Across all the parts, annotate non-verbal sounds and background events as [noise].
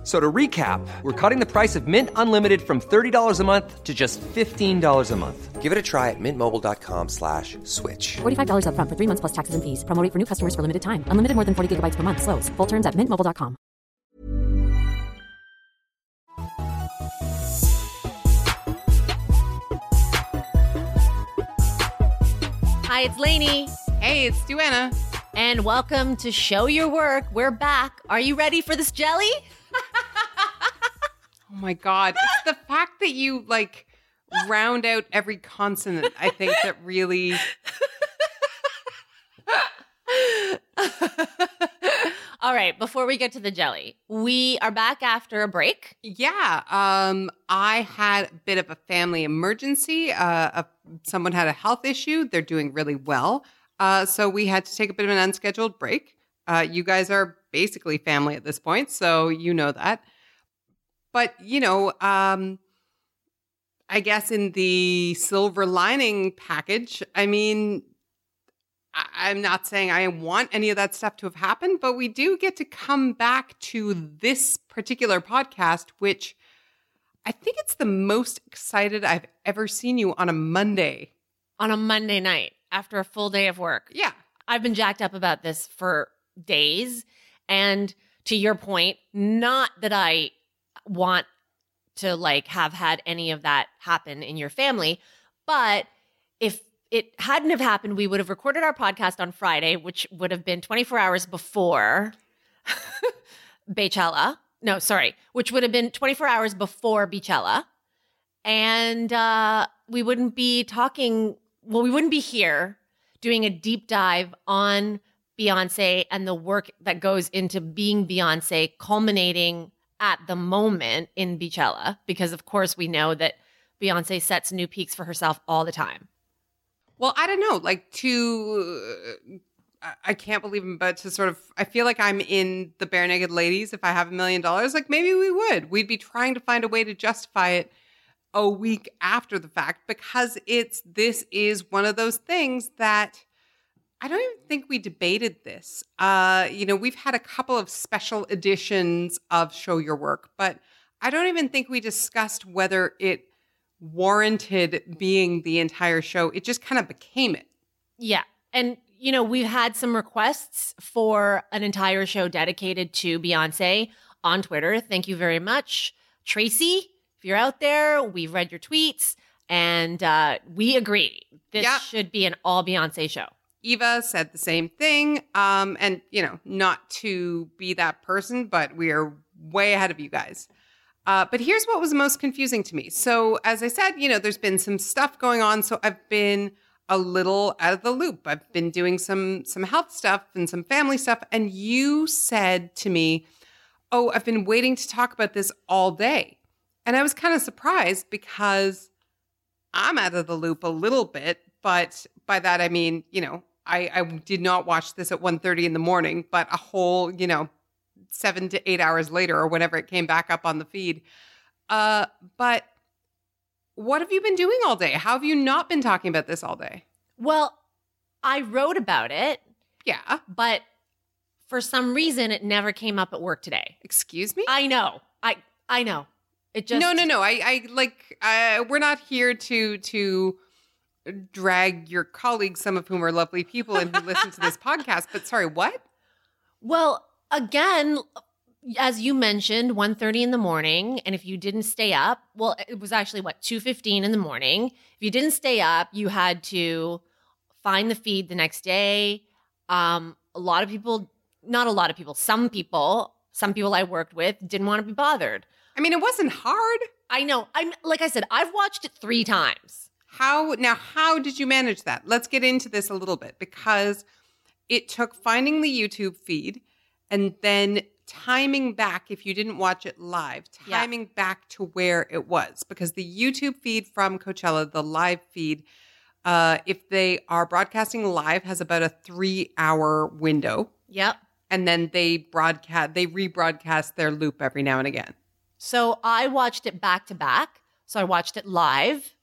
F- So to recap, we're cutting the price of Mint Unlimited from $30 a month to just $15 a month. Give it a try at mintmobile.com slash switch. $45 upfront for three months plus taxes and fees. Promo rate for new customers for limited time. Unlimited more than 40 gigabytes per month. Slows. Full terms at mintmobile.com. Hi, it's Lainey, Hey, it's Duana. and welcome to Show Your Work. We're back. Are you ready for this jelly? Oh my god, it's the fact that you like round out every consonant. I think that really [laughs] All right, before we get to the jelly, we are back after a break. yeah. Um, I had a bit of a family emergency. Uh, a, someone had a health issue. They're doing really well. Uh, so we had to take a bit of an unscheduled break. Uh, you guys are basically family at this point, so you know that. But you know, um, I guess in the silver lining package, I mean, I- I'm not saying I want any of that stuff to have happened, but we do get to come back to this particular podcast, which I think it's the most excited I've ever seen you on a Monday. On a Monday night after a full day of work. Yeah. I've been jacked up about this for days. And to your point, not that I want to like have had any of that happen in your family, but if it hadn't have happened, we would have recorded our podcast on Friday, which would have been 24 hours before [laughs] Beychella. No, sorry, which would have been 24 hours before Beychella. And uh, we wouldn't be talking, well, we wouldn't be here doing a deep dive on Beyonce and the work that goes into being Beyonce, culminating at the moment in Beychella, because of course we know that Beyonce sets new peaks for herself all the time. Well, I don't know, like to uh, I- I can't believe him, but to sort of I feel like I'm in the Barenaked Ladies if I have a million dollars, like maybe we would. We'd be trying to find a way to justify it a week after the fact because it's this is one of those things that I don't even think we debated this. Uh, you know, we've had a couple of special editions of Show Your Work, but I don't even think we discussed whether it warranted being the entire show. It just kind of became it. Yeah. And, you know, we've had some requests for an entire show dedicated to Beyonce on Twitter. Thank you very much. Tracy, if you're out there, we've read your tweets and uh, we agree. This Yeah. should be an all Beyonce show. Eva said the same thing. Um, and, you know, not to be that person, but we are way ahead of you guys. Uh, but here's what was most confusing to me. So, as I said, you know, there's been some stuff going on. So I've been a little out of the loop. I've been doing some some health stuff and some family stuff. And you said to me, Oh, I've been waiting to talk about this all day. And I was kind of surprised because I'm out of the loop a little bit, but by that I mean, you know, I, I did not watch this at 1.30 in the morning, but a whole, you know, seven to eight hours later or whenever it came back up on the feed. Uh, but what have you been doing all day? How have you not been talking about this all day? Well, I wrote about it, Yeah. but for some reason it never came up at work today. Excuse me? I know. I I know. It just no, no, no. I, I like. Uh, we're not here to to drag your colleagues, some of whom are lovely people and who listen to this [laughs] podcast. But sorry, what? Well, again, as you mentioned, 1.30 in the morning. And if you didn't stay up, well, it was actually what, 2.15 in the morning. If you didn't stay up, you had to find the feed the next day. Um, a lot of people, not a lot of people, some people, some people I worked with didn't want to be bothered. I mean, it wasn't hard. I know. I'm like I said, I've watched it three times. How now? How did you manage that? Let's get into this a little bit because it took finding the YouTube feed and then timing back if you didn't watch it live, Yeah. timing back to where it was because the YouTube feed from Coachella, the live feed, uh, if they are broadcasting live, has about a three-hour window. Yep. and then they broadcast, they rebroadcast their loop every now and again. So I watched it back to back. So I watched it live.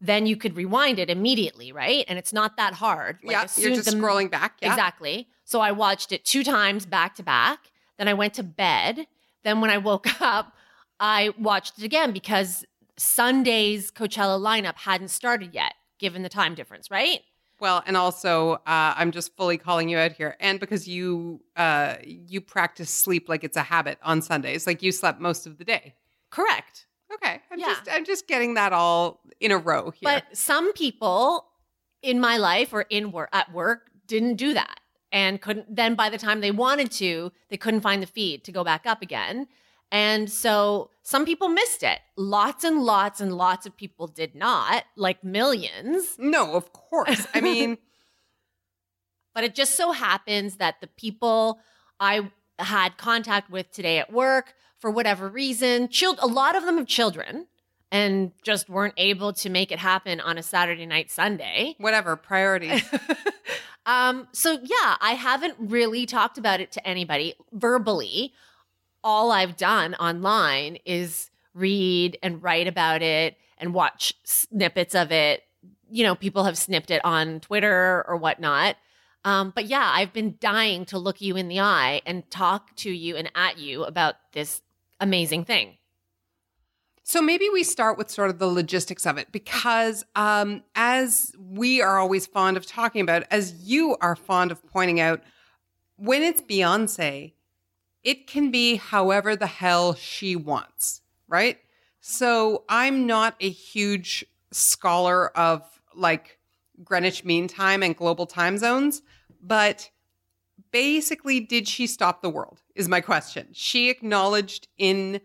Then you could rewind it immediately, right? And it's not that hard. Like, yeah, you're just the- scrolling back. Yeah. Exactly. So I watched it two times back to back. Then I went to bed. Then when I woke [laughs] up, I watched it again because Sunday's Coachella lineup hadn't started yet, given the time difference, right? Well, and also, uh, I'm just fully calling you out here, and because you uh, you practice sleep like it's a habit on Sundays, like you slept most of the day. Correct. Okay, I'm Yeah. just I'm just getting that all in a row here. But some people in my life or in work at work didn't do that and couldn't then by the time they wanted to, they couldn't find the feed to go back up again. And so some people missed it. Lots and lots and lots of people did not, like millions. no, of course. I mean, [laughs] But it just so happens that the people I had contact with today at work, for whatever reason, child, a lot of them have children and just weren't able to make it happen on a Saturday night, Sunday. whatever priorities. [laughs] um, so yeah, I haven't really talked about it to anybody verbally. All I've done online is read and write about it and watch snippets of it. You know, people have snipped it on Twitter or whatnot. Um, but yeah, I've been dying to look you in the eye and talk to you and at you about this amazing thing. So maybe we start with sort of the logistics of it because um, as we are always fond of talking about, as you are fond of pointing out, when it's Beyonce, it can be however the hell she wants, right? So I'm not a huge scholar of like Greenwich Mean Time and global time zones, but basically, did she stop the world? Is my question. She acknowledged in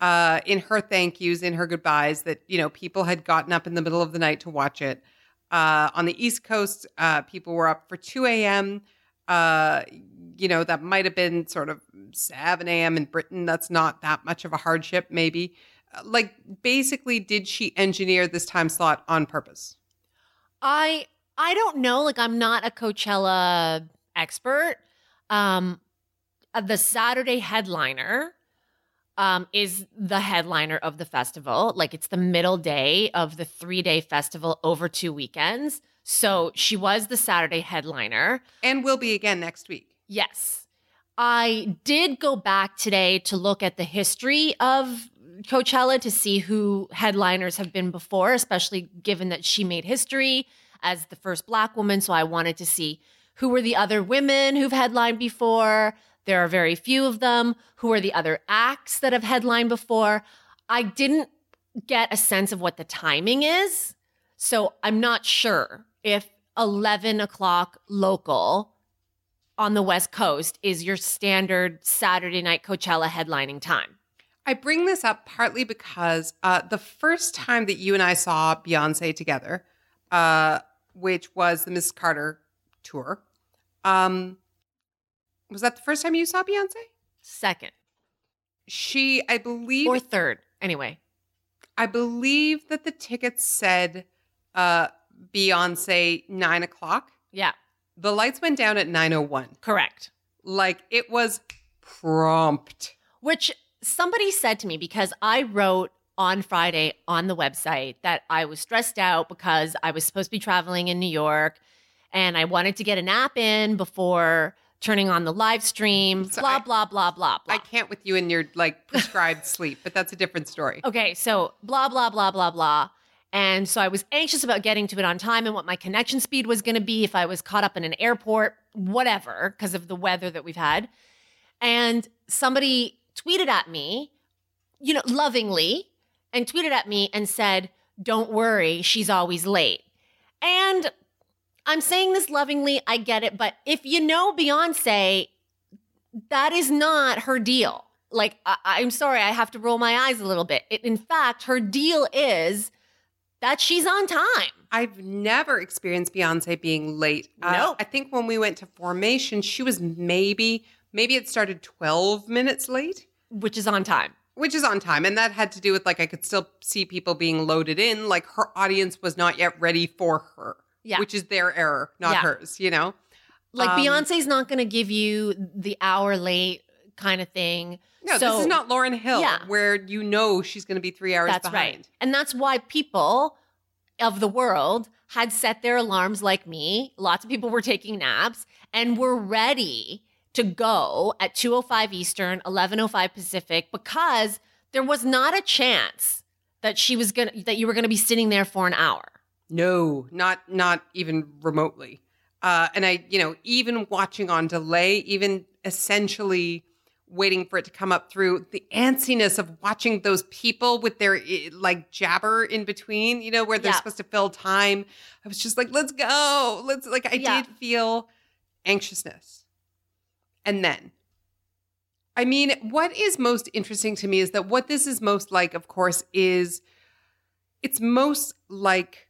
uh, in her thank yous, in her goodbyes, that you know people had gotten up in the middle of the night to watch it. Uh, on the East Coast, uh, people were up for 2 a.m. Uh, you know, that might have been sort of 7 a.m. in Britain. That's not that much of a hardship, maybe. Uh, Like, basically, did she engineer this time slot on purpose? I I don't know. Like I'm not a Coachella expert. Um, uh, the Saturday headliner um, is the headliner of the festival. Like it's the middle day of the three day festival over two weekends. So she was the Saturday headliner. And will be again next week. Yes. I did go back today to look at the history of Coachella to see who headliners have been before, especially given that she made history as the first black woman. So I wanted to see who were the other women who've headlined before. There are very few of them. Who are the other acts that have headlined before? I didn't get a sense of what the timing is. So I'm not sure if 11 o'clock local on the West Coast is your standard Saturday night Coachella headlining time. I bring this up partly because uh, the first time that you and I saw Beyonce together, uh, which was the Miss Carter tour, um, was that the first time you saw Beyonce? Second She, I believe, or third. Anyway, I believe that the tickets said uh, Beyonce nine o'clock. yeah, The lights went down at nine o one. correct. Like it was prompt. Which somebody said to me because I wrote on Friday on the website that I was stressed out because I was supposed to be traveling in New York and I wanted to get a nap in before turning on the live stream, So blah, I- blah, blah, blah, blah. I can't with you in your like prescribed [laughs] sleep, but that's a different story. Okay, so blah, blah, blah, blah, blah. And so I was anxious about getting to it on time and what my connection speed was going to be if I was caught up in an airport, whatever, because of the weather that we've had. And somebody tweeted at me, you know, lovingly, and tweeted at me and said, Don't worry, she's always late. And I'm saying this lovingly, I get it, but if you know Beyonce, that is not her deal. Like, I- I'm sorry, I have to roll my eyes a little bit. It, in fact, her deal is that she's on time. I've never experienced Beyonce being late. Uh, Nope. I think when we went to Formation, she was maybe maybe it started 12 minutes late, Which is on time. which is on time, and that had to do with like I could still see people being loaded in. Like her audience was not yet ready for her, Yeah. which is their error, not Yeah. hers. You know. Like Um, Beyonce's not going to give you the hour late kind of thing. No, So- this is not Lauryn Hill, Yeah. where you know she's going to be three hours That's behind. right. And that's why people of the world had set their alarms like me. Lots of people were taking naps and were ready to go at 205 Eastern, 1105 Pacific because there was not a chance that she was going to that you were going to be sitting there for an hour. No, not not even remotely. Uh, and I, you know, even watching on delay, even essentially waiting for it to come up through the antsiness of watching those people with their like jabber in between, you know, where they're Yeah. supposed to fill time. I was just like, let's go. Let's like I Yeah. did feel anxiousness. And then I mean, what is most interesting to me is that what this is most like, of course, is it's most like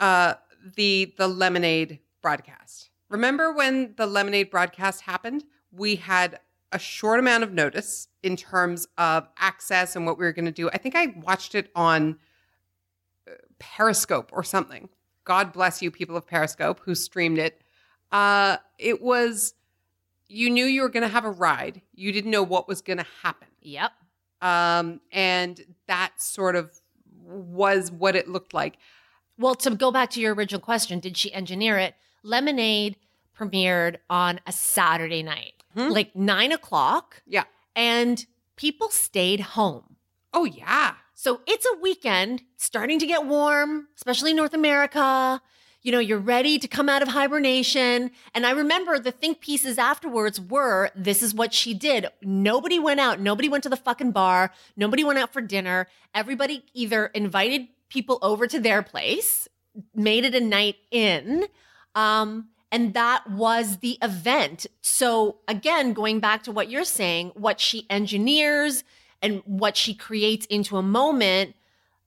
uh the the lemonade broadcast. Remember when the lemonade broadcast happened? We had a short amount of notice in terms of access and what we were going to do. I think I watched it on uh, Periscope or something. God bless you, people of Periscope who streamed it. Uh, it was you knew you were going to have a ride. You didn't know what was going to happen. Yep. Um, and that sort of was what it looked like. Well, to go back to your original question, did she engineer it? Lemonade premiered on a Saturday night, Hmm. like nine o'clock, Yeah. and people stayed home. Oh yeah. So it's a weekend, starting to get warm, especially in North America. You know, you're ready to come out of hibernation. And I remember the think pieces afterwards were this is what she did. Nobody went out. Nobody went to the fucking bar. Nobody went out for dinner. Everybody either invited people over to their place, made it a night in. Um, and that was the event. So again, going back to what you're saying, what she engineers and what she creates into a moment,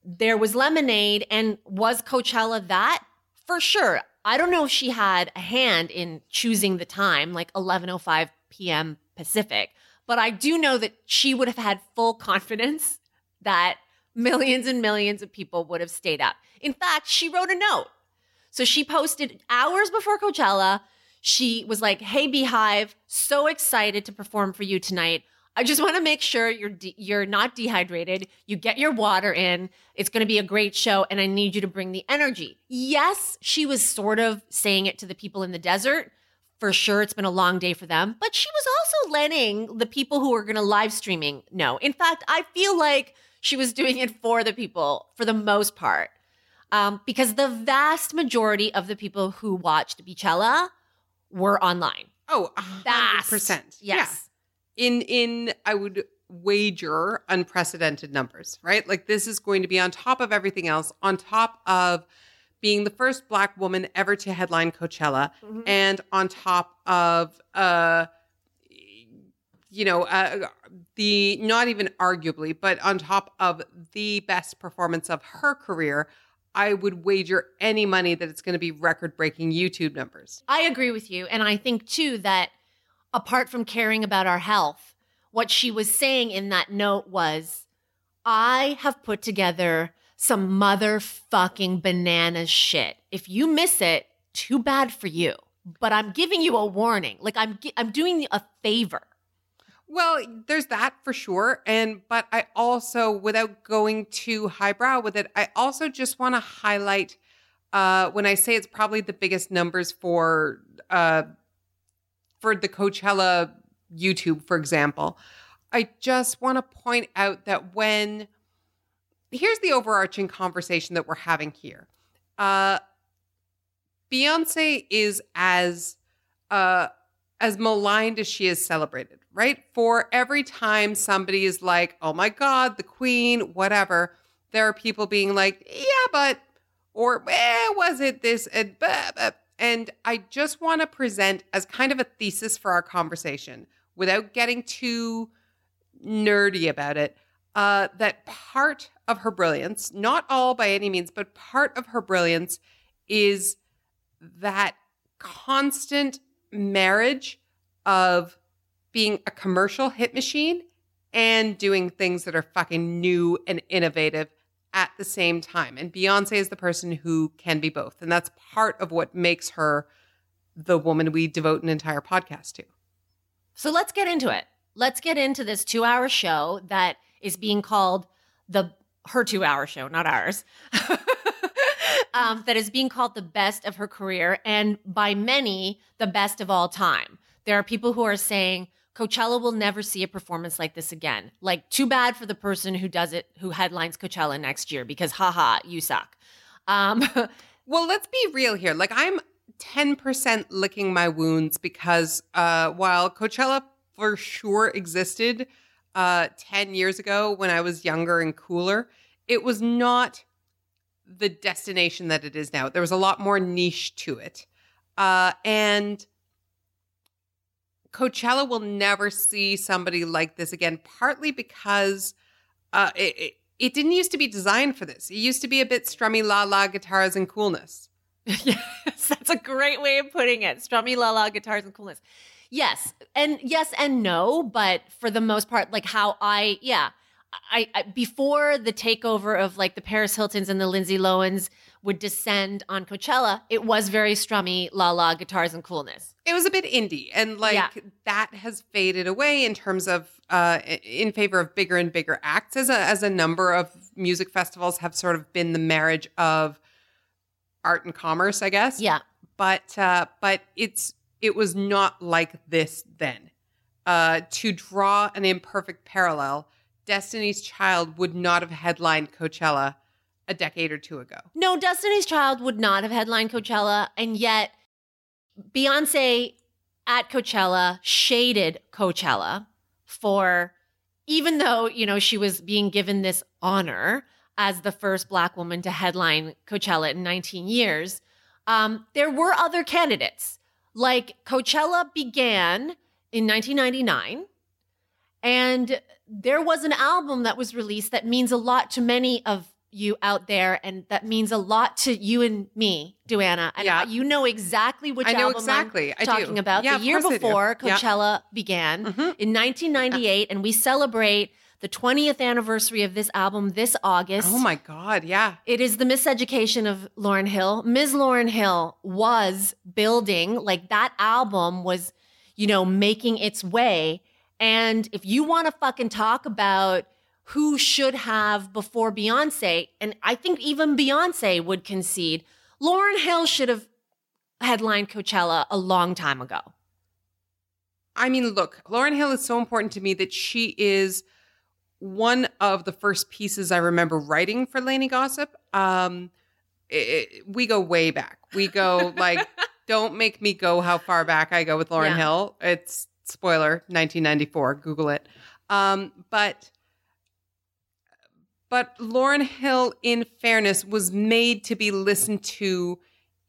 there was lemonade and was Coachella that? For sure. I don't know if she had a hand in choosing the time, like 11:05 p.m. Pacific, but I do know that she would have had full [laughs] confidence that millions and millions of people would have stayed up. In fact, she wrote a note. So she posted hours before Coachella. She was like, "Hey Beehive, so excited to perform for you tonight. I just want to make sure you're de- you're not dehydrated. You get your water in. It's going to be a great show and I need you to bring the energy." Yes, she was sort of saying it to the people in the desert. For sure it's been a long day for them, but she was also letting the people who were going to live streaming know. In fact, I feel like she was doing it for the people for the most part. Um, because the vast majority of the people who watched Beychella were online. Oh, a hundred Vast. percent. Yes. Yeah. In in I would wager unprecedented numbers, right? Like this is going to be on top of everything else, on top of being the first black woman ever to headline Coachella, and on top of uh you know, uh, the not even arguably, but on top of the best performance of her career, I would wager any money that it's going to be record breaking YouTube numbers. I agree with you. And I think too that apart from caring about our health, what she was saying in that note was, I have put together some motherfucking bananas shit. If you miss it, too bad for you. But I'm giving you a warning. Like I'm I'm doing a favor. Well, there's that for sure. And, but I also, without going too highbrow with it, I also just want to highlight uh, when I say it's probably the biggest numbers for, uh, for the Coachella YouTube, for example, I just want to point out that when, here's the overarching conversation that we're having here. Uh, Beyonce is as, uh, as maligned as she is celebrated, right? For every time somebody is like, oh my God, the queen, whatever, there are people being like, yeah, but, or eh, was it this? And, blah, blah. and I just want to present as kind of a thesis for our conversation without getting too nerdy about it. Uh, that part of her brilliance, not all by any means, but part of her brilliance is that constant marriage of being a commercial hit machine and doing things that are fucking new and innovative at the same time. And Beyonce is the person who can be both. And that's part of what makes her the woman we devote an entire podcast to. So let's get into it. Let's get into this two hour show that is being called the her two hour show, not ours. [laughs] um, that is being called the best of her career and by many, the best of all time. There are people who are saying Coachella will never see a performance like this again. Like, too bad for the person who does it, who headlines Coachella next year because haha, you suck. Um, [laughs] Well, let's be real here. Like I'm 10% licking my wounds because uh, while Coachella for sure existed uh, 10 years ago when I was younger and cooler, it was not the destination that it is now. There was a lot more niche to it. Uh, and Coachella will never see somebody like this again, partly because uh, it, it, it didn't used to be designed for this. It used to be a bit strummy la la guitars and coolness. [laughs] yes, that's a great way of putting it. Strummy la la guitars and coolness. Yes, and yes and no, but for the most part, like how I, yeah, I, I before the takeover of like the Paris Hiltons and the Lindsay Lohans would descend on Coachella, it was very strummy la la guitars and coolness. It was a bit indie, and like Yeah. that has faded away in terms of uh, in favor of bigger and bigger acts. As a as a number of music festivals have sort of been the marriage of art and commerce, I guess. Yeah, but uh, but it's it was not like this then. Uh, to draw an imperfect parallel, Destiny's Child would not have headlined Coachella a decade or two ago. no, Destiny's Child would not have headlined Coachella, and yet Beyonce at Coachella shaded Coachella for even though, you know, she was being given this honor as the first black woman to headline Coachella in 19 years, um, there were other candidates. Like Coachella began in 1999, and there was an album that was released that means a lot to many of you out there, and that means a lot to you and me, Duana. And Yeah. you know exactly which I know album exactly. I'm talking about. Yeah, the year course I do. before Yeah. Coachella began Mhm. in 1998, and we celebrate the 20th anniversary of this album this August. Oh my God, yeah. It is the miseducation of Lauryn Hill. Ms. Lauryn Hill was building, like that album was, you know, making its way. And if you want to fucking talk about who should have before Beyonce, and I think even Beyonce would concede, Lauryn Hill should have headlined Coachella a long time ago. I mean, look, Lauryn Hill is so important to me that she is one of the first pieces I remember writing for Lainey Gossip. Um, it- it- we go way back. We go like, [laughs] don't make me go how far back I go with Lauryn Yeah. Hill. It's spoiler, 1994. Google it. Um, but but Lauryn Hill, in fairness, was made to be listened to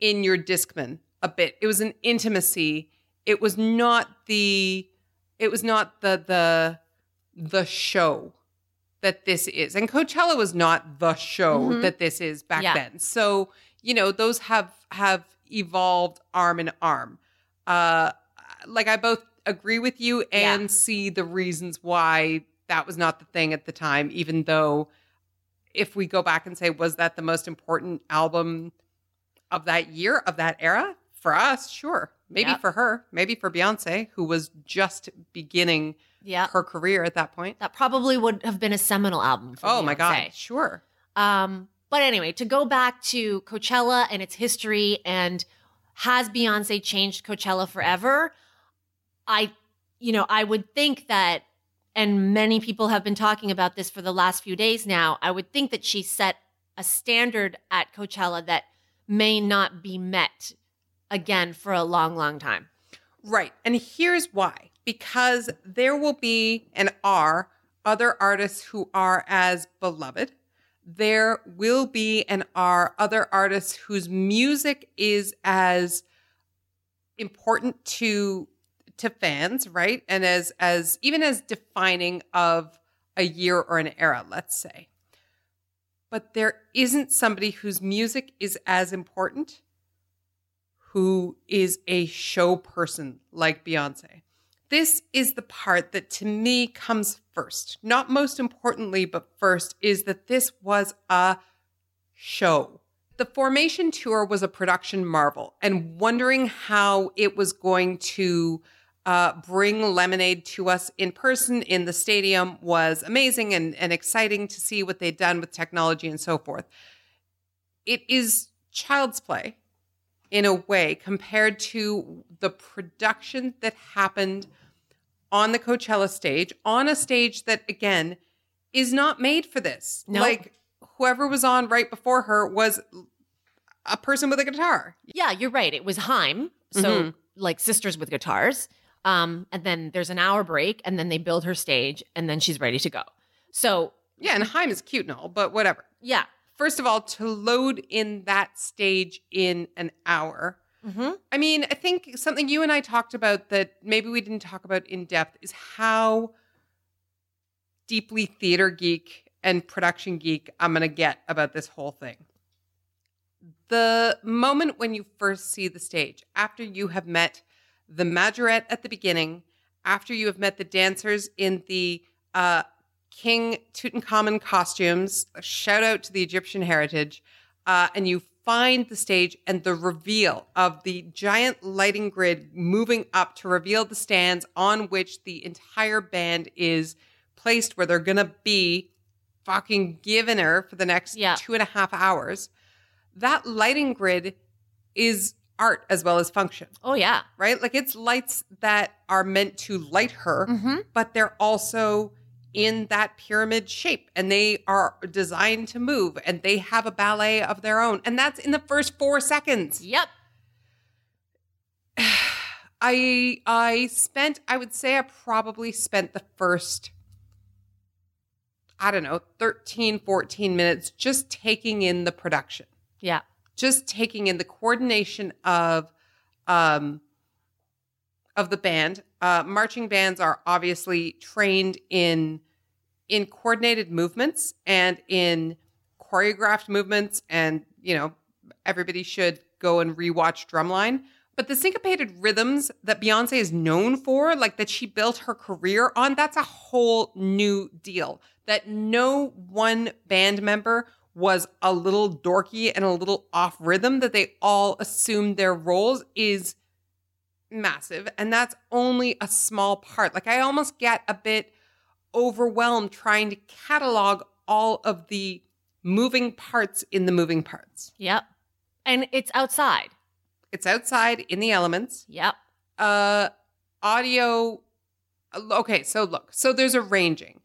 in your Discman a bit. It was an intimacy. It was not the it was not the the the show that this is. And Coachella was not the show Mhm. that this is back Yeah. then. So, you know, those have have evolved arm in arm. Uh like I both agree with you and Yeah. see the reasons why that was not the thing at the time, even though if we go back and say, was that the most important album of that year, of that era? For us, sure. Maybe Yep. for her, maybe for Beyonce, who was just beginning Yeah. her career at that point. That probably would have been a seminal album for Oh my God, sure. Um, but anyway, to go back to Coachella and its history and has Beyonce changed Coachella forever? I, you know, I would think that, and many people have been talking about this for the last few days now. I would think that she set a standard at Coachella that may not be met again for a long, long time. Right. And here's why because there will be and are other artists who are as beloved. There will be and are other artists whose music is as important to to fans, right? And as as even as defining of a year or an era, let's say. But there isn't somebody whose music is as important who is a show person like Beyonce. This is the part that to me comes first. Not most importantly, but first is that this was a show. The Formation Tour was a production marvel, and wondering how it was going to uh, bring Lemonade to us in person in the stadium was amazing and, and exciting to see what they'd done with technology and so forth. It is child's play in a way compared to the production that happened on the Coachella stage, on a stage that, again, is not made for this. Nope. Like, whoever was on right before her was a person with a guitar. Yeah, you're right. It was Haim. So Mhm. like sisters with guitars. Um, and then there's an hour break, and then they build her stage, and then she's ready to go. So Yeah, and Haim is cute and all, but whatever. yeah. First of all, to load in that stage in an hour. Mm-hmm. I mean, I think something you and I talked about that maybe we didn't talk about in depth is how deeply theater geek and production geek I'm going to get about this whole thing. The moment when you first see the stage, after you have met the majorette at the beginning, after you have met the dancers in the uh, King Tutankhamun costumes, a shout out to the Egyptian heritage, uh, and you find the stage and the reveal of the giant lighting grid moving up to reveal the stands on which the entire band is placed, where they're going to be fucking giving her for the next Yeah. two and a half hours. That lighting grid is art as well as function Oh yeah. right? Like it's lights that are meant to light her, Mm-hmm. but they're also in that pyramid shape and they are designed to move and they have a ballet of their own. And that's in the first four seconds. Yep. [sighs] I I spent, I would say I probably spent the first, I don't know, 13, 14 minutes just taking in the production Yeah. Just taking in the coordination of um of the band. Uh marching bands are obviously trained in in coordinated movements and in choreographed movements and you know everybody should go and rewatch drumline. But the syncopated rhythms that Beyonce is known for like that she built her career on that's a whole new deal that no one band member was a little dorky and a little off rhythm that they all assumed their roles is massive and that's only a small part like i almost get a bit overwhelmed trying to catalog all of the moving parts in the moving parts Yep. And it's outside. it's outside in the elements Yep. uh audio okay so look so there's arranging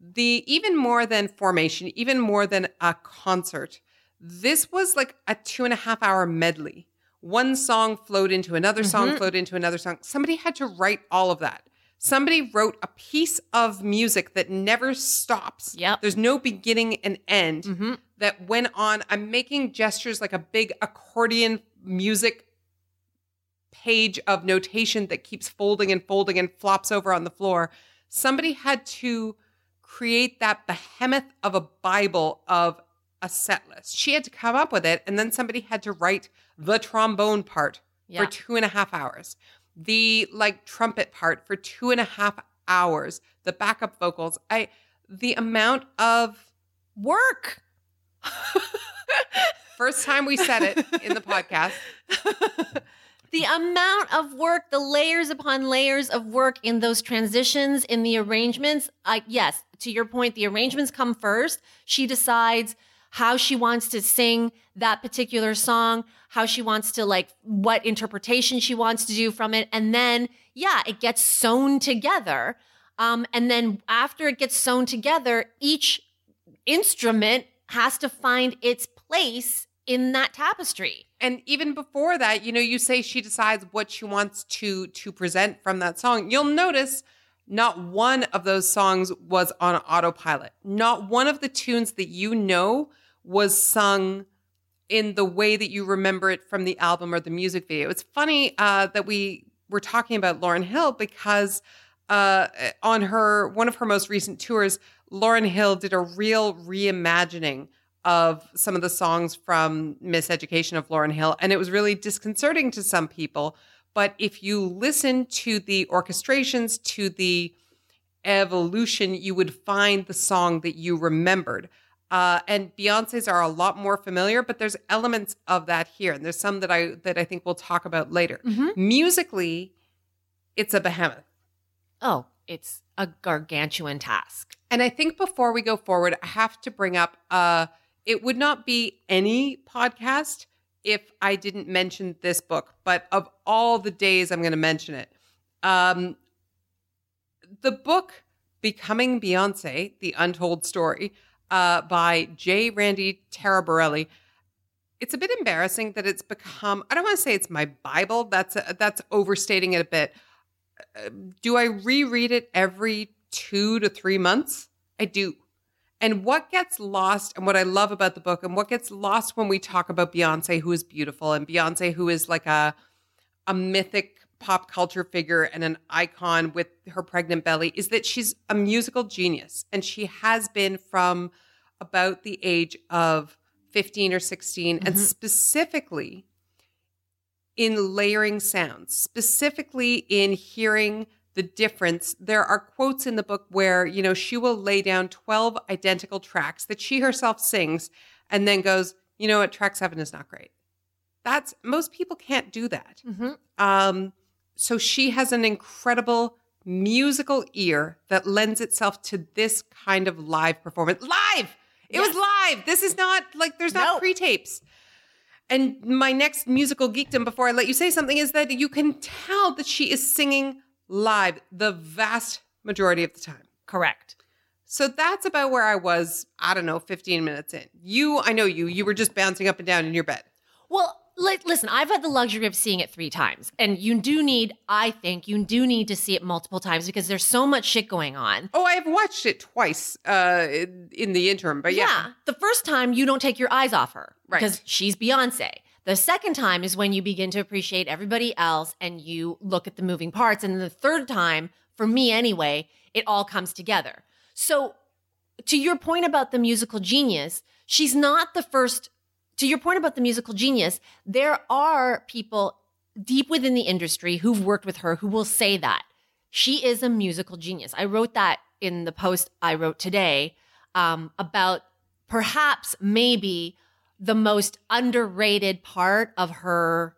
the even more than formation even more than a concert this was like a two and a half hour medley one song flowed into another song Mhm. flowed into another song somebody had to write all of that somebody wrote a piece of music that never stops Yep. there's no beginning and end Mm-hmm. that went on. I'm making gestures like a big accordion music page of notation that keeps folding and folding and flops over on the floor. Somebody had to create that behemoth of a Bible of a set list. She had to come up with it, and then somebody had to write the trombone part Yeah. for two and a half hours, the like trumpet part for two and a half hours, the backup vocals. I the amount of Work. [laughs] First time we said it in the podcast. [laughs] the amount of work, the layers upon layers of work in those transitions, in the arrangements. I yes, to your point, the arrangements come first. She decides how she wants to sing that particular song, how she wants to like what interpretation she wants to do from it, and then yeah, it gets sewn together. Um, and then after it gets sewn together, each instrument has to find its place in that tapestry. And even before that, you know, you say she decides what she wants to to present from that song. You'll notice not one of those songs was on autopilot. Not one of the tunes that you know was sung in the way that you remember it from the album or the music video. It's funny uh, that we were talking about Lauryn Hill because uh, on her one of her most recent tours, Lauryn Hill did a real reimagining of some of the songs from Miseducation of Lauryn Hill, and it was really disconcerting to some people. But if you listen to the orchestrations, to the evolution, you would find the song that you remembered. Uh, and Beyonce's are a lot more familiar, but there's elements of that here, and there's some that I that I think we'll talk about later. Musically, it's a behemoth. Oh, it's a gargantuan task. And I think before we go forward, I have to bring up uh it would not be any podcast if I didn't mention this book, but of all the days I'm going to mention it. Um the book Becoming Beyonce: The Untold Story uh by J. Randy Taraborelli. It's a bit embarrassing that it's become I don't want to say it's my bible, that's that's overstating it a bit do I reread it every two to three months? I do. And what gets lost, and what I love about the book, and what gets lost when we talk about Beyonce, who is beautiful, and Beyonce, who is like a a mythic pop culture figure and an icon with her pregnant belly, is that she's a musical genius, and she has been from about the age of fifteen or 16 and mm-hmm. specifically in layering sounds, specifically in hearing the difference. There are quotes in the book where, you know, she will lay down 12 identical tracks that she herself sings and then goes, you know what, track seven is not great. That's most people can't do that. Um, so she has an incredible musical ear that lends itself to this kind of live performance. Live! It was live. This is not like there's not No. pre tapes. And my next musical geekdom before I let you say something is that you can tell that she is singing live the vast majority of the time. Correct. So that's about where I was, I don't know, 15 minutes in. You, I know you, you were just bouncing up and down in your bed. Well, li- listen, I've had the luxury of seeing it three times. And you do need, I think, you do need to see it multiple times because there's so much shit going on. Oh, I've watched it twice uh, in, the interim, but yeah. The first time you don't take your eyes off her Right. because she's Beyonce. The second time is when you begin to appreciate everybody else and you look at the moving parts. And the third time, for me anyway, it all comes together. So, to your point about the musical genius, she's not the first. To your point about the musical genius, there are people deep within the industry who've worked with her who will say that she is a musical genius. I wrote that in the post I wrote today um, about perhaps maybe the most underrated part of her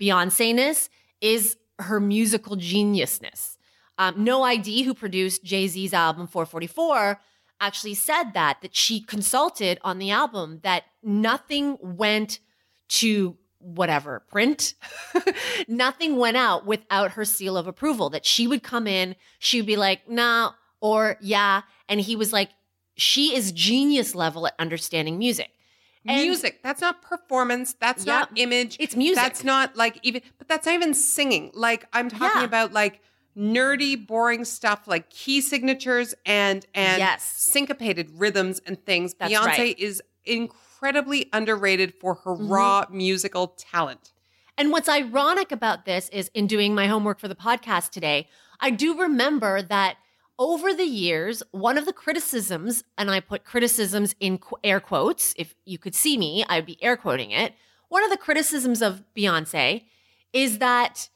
Beyonce ness is her musical geniusness. Um, No I.D., who produced Jay Z's album 444, actually said that that she consulted on the album that nothing went to whatever print [laughs] nothing went out without her seal of approval that she would come in she would be like nah or yeah and he was like she is genius level at understanding music And- music. That's not performance. That's not image. It's music. That's not like even, but that's not even singing. Like I'm talking Yeah. about like nerdy, boring stuff like key signatures and and Yes. syncopated rhythms and things. That's Beyonce right. is incredibly underrated for her Mm-hmm. raw musical talent. And what's ironic about this is in doing my homework for the podcast today, I do remember that over the years, one of the criticisms, and I put criticisms in air quotes, if you could see me, I'd be air quoting it. One of the criticisms of Beyonce is that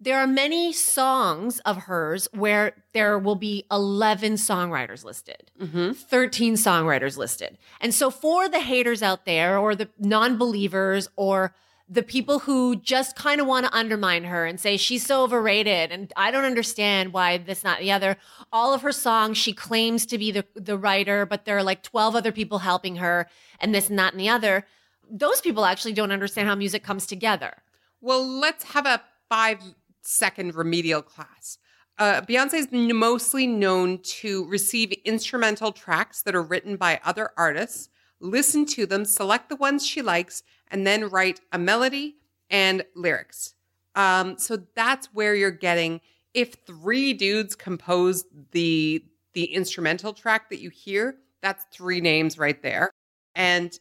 there are many songs of hers where there will be 11 songwriters listed. Mm-hmm. 13 songwriters listed. And so for the haters out there or the non-believers or the people who just kind of want to undermine her and say she's so overrated and I don't understand why this not the other. All of her songs she claims to be the the writer, but there are like 12 other people helping her and this that and the other. Those people actually don't understand how music comes together. Well, let's have a five second remedial class. Uh, Beyonce is mostly known to receive instrumental tracks that are written by other artists, listen to them, select the ones she likes, and then write a melody and lyrics. Um, so that's where you're getting. If three dudes compose the the instrumental track that you hear, that's three names right there. And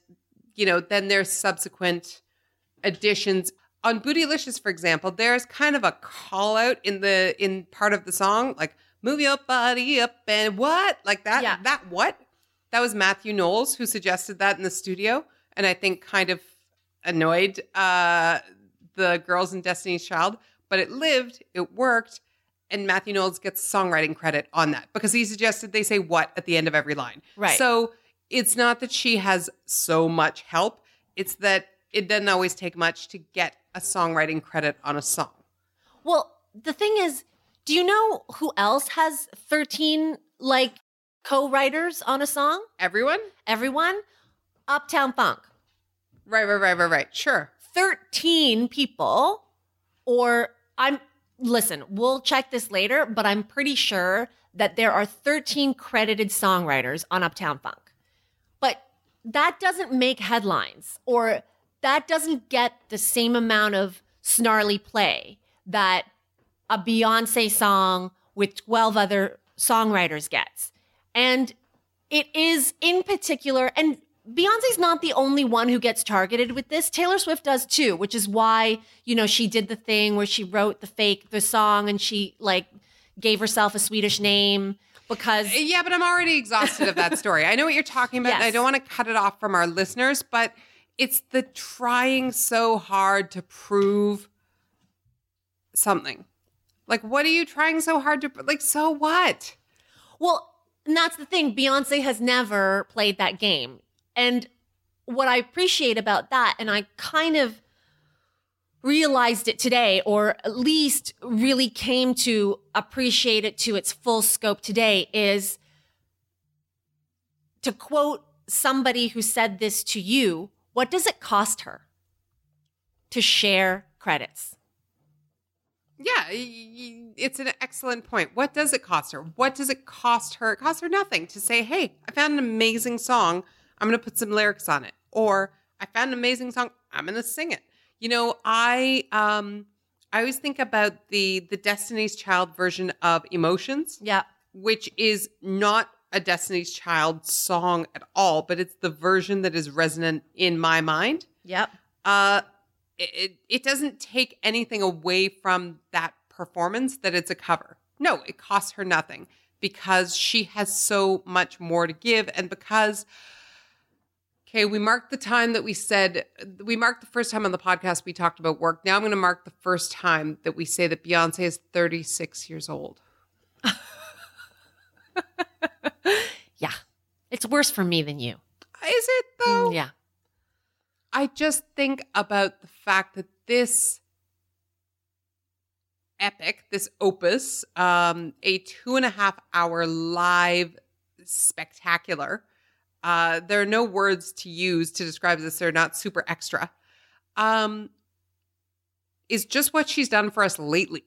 you know, then there's subsequent additions on bootylicious for example there's kind of a call out in the in part of the song like move your body up and what like that Yeah. that what that was matthew knowles who suggested that in the studio and i think kind of annoyed uh the girls in destiny's child but it lived it worked and matthew knowles gets songwriting credit on that because he suggested they say what at the end of every line Right. so it's not that she has so much help, it's that it doesn't always take much to get a songwriting credit on a song. Well, the thing is, do you know who else has 13 like co-writers on a song? Everyone? Everyone? Uptown Funk. Right, right, right, right, right. Sure. 13 people or I'm listen, we'll check this later, but I'm pretty sure that there are 13 credited songwriters on Uptown Funk. But that doesn't make headlines or that doesn't get the same amount of snarly play that a Beyonce song with 12 other songwriters gets. And it is in particular, and Beyonce's not the only one who gets targeted with this. Taylor Swift does too, which is why, you know, she did the thing where she wrote the fake, the song and she like gave herself a Swedish name because. Uh, yeah, but I'm already exhausted of that story. I know what you're talking about. And I don't want to cut it off from our listeners, but it's the trying so hard to prove something. Like, what are you trying so hard to, like, so what? Well, and that's the thing. Beyonce has never played that game. And what I appreciate about that, and I kind of realized it today, or at least really came to appreciate it to its full scope today, is to quote somebody who said this to you what does it cost her to share credits? Yeah, it's an excellent point. What does it cost her? What does it cost her? It costs her nothing to say, hey, I found an amazing song. I'm going to put some lyrics on it. Or I found an amazing song. I'm going to sing it. You know, I um I always think about the the Destiny's Child version of Emotions, Yeah. which is not a Destiny's Child song at all, but it's the version that is resonant in my mind Yep. uh it, it- doesn't take anything away from that performance that it's a cover no it costs her nothing because she has so much more to give and because okay we marked the time that we said we marked the first time on the podcast we talked about work now i'm going to mark the first time that we say that beyonce is 36 years old [laughs] Yeah. It's worse for me than you. is it though Yeah. I just think about the fact that this epic, this opus, um, a two and a half hour live spectacular. Uh, there are no words to use to describe this. They're not super extra. Um, is just what she's done for us lately.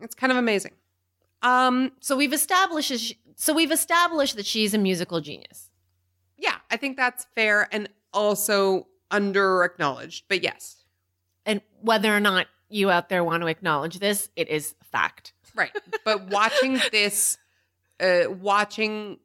It's kind of amazing. Um, So we've established so we've established that she's a musical genius. Yeah, I think that's fair and also under acknowledged, but yes. And whether or not you out there want to acknowledge this, it is fact. Right. But watching [laughs] this, uh, watching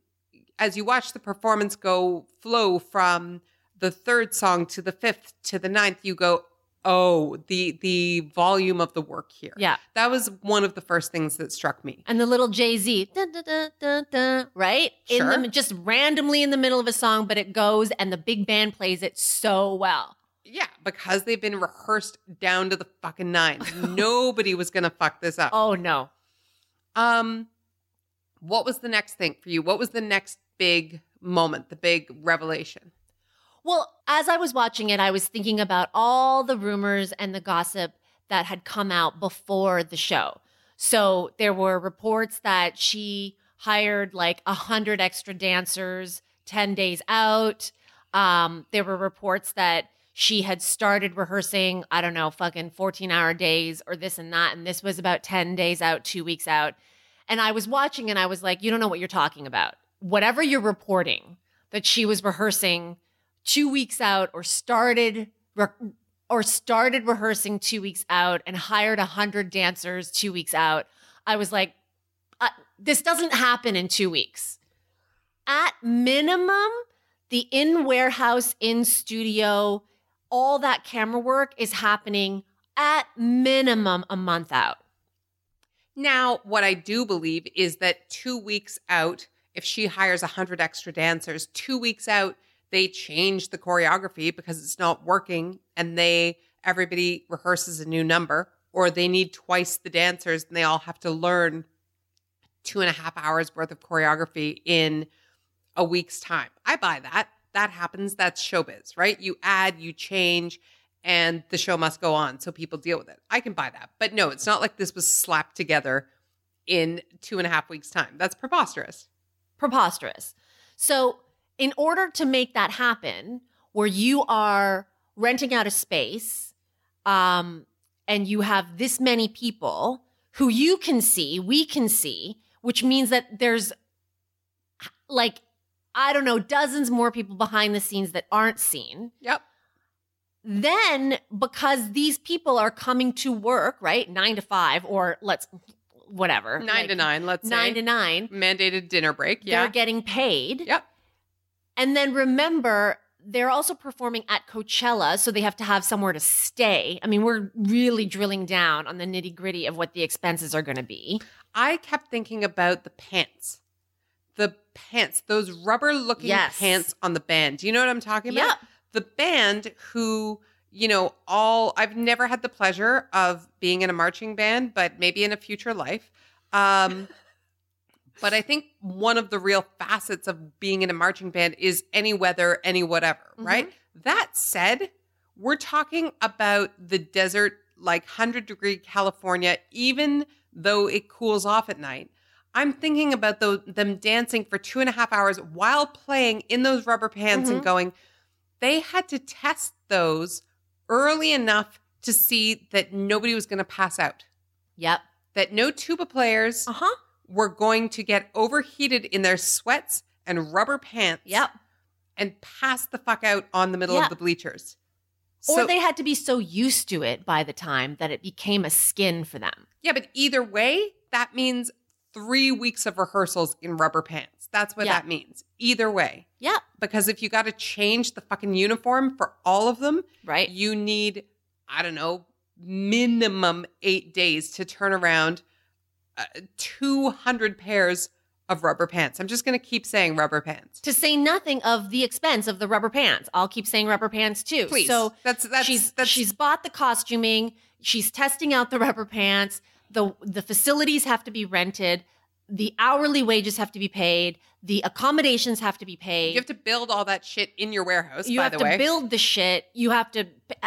as you watch the performance go flow from the third song to the fifth to the ninth, you go, oh, the the volume of the work here. Yeah. That was one of the first things that struck me. And the little Jay-Z, dun, dun, dun, dun, dun, right? In Sure. the just randomly in the middle of a song, but it goes and the big band plays it so well. Yeah, because they've been rehearsed down to the fucking nines. [laughs] Nobody was gonna fuck this up. Oh no. Um, what was the next thing for you? What was the next big moment, the big revelation? Well, as I was watching it, I was thinking about all the rumors and the gossip that had come out before the show. So there were reports that she hired like a hundred extra dancers 10 days out. Um, there were reports that she had started rehearsing, I don't know, fucking 14 hour days or this and that. And this was about 10 days out, two weeks out. And I was watching and I was like, you don't know what you're talking about. Whatever you're reporting that she was rehearsing two weeks out or started re- or started rehearsing two weeks out and hired a hundred dancers two weeks out i was like uh, this doesn't happen in two weeks. At minimum the in warehouse in studio all that camera work is happening at minimum a month out. Now, what I do believe is that two weeks out, if she hires 100 extra dancers, two weeks out, they change the choreography because it's not working and they everybody rehearses a new number or they need twice the dancers and they all have to learn two and a half hours worth of choreography in a week's time. I buy that. That happens. That's showbiz, right? You add, you change, and the show must go on. So people deal with it. I can buy that. But no, it's not like this was slapped together in two and a half weeks' time. That's preposterous. preposterous. So, in order to make that happen, where you are renting out a space, um, and you have this many people who you can see, we can see, which means that there's like, I don't know, dozens more people behind the scenes that aren't seen. Yep. Then, because these people are coming to work, right? Nine to five, or let's, whatever. Nine like, to nine, let's Nine say. to nine. Mandated dinner break. Yeah. They're getting paid. yep. And then remember, they're also performing at Coachella, so they have to have somewhere to stay. I mean, we're really drilling down on the nitty gritty of what the expenses are going to be. I kept thinking about the pants. The pants, those rubber looking Yes. pants on the band. Do you know what I'm talking about? Yep. The band who, you know, all I've never had the pleasure of being in a marching band, but maybe in a future life. Um but I think one of the real facets of being in a marching band is any weather, any whatever, Mm-hmm. right? That said, we're talking about the desert, like 100 degree California, even though it cools off at night. I'm thinking about tho- them dancing for two and a half hours while playing in those rubber pants and Mhm. going, they had to test those early enough to see that nobody was going to pass out, Yep. that no tuba players Uh huh. Were going to get overheated in their sweats and rubber pants Yep. and pass the fuck out on the middle Yeah. of the bleachers. or they had to be so used to it by the time that it became a skin for them. Yeah, but either way, that means three weeks of rehearsals in rubber pants. That's what Yeah. that means. Either way. Yep. Because if you got to change the fucking uniform for all of them, Right. you need, I don't know, minimum eight days to turn around uh, 200 pairs of rubber pants. I'm just going to keep saying rubber pants. to say nothing of the expense of the rubber pants. I'll keep saying rubber pants too. Please. So that's, that's, she's that's, she's bought the costuming. She's testing out the rubber pants. the The facilities have to be rented. The hourly wages have to be paid. The accommodations have to be paid. you have to build all that shit in your warehouse, You have to way. build the shit. You have to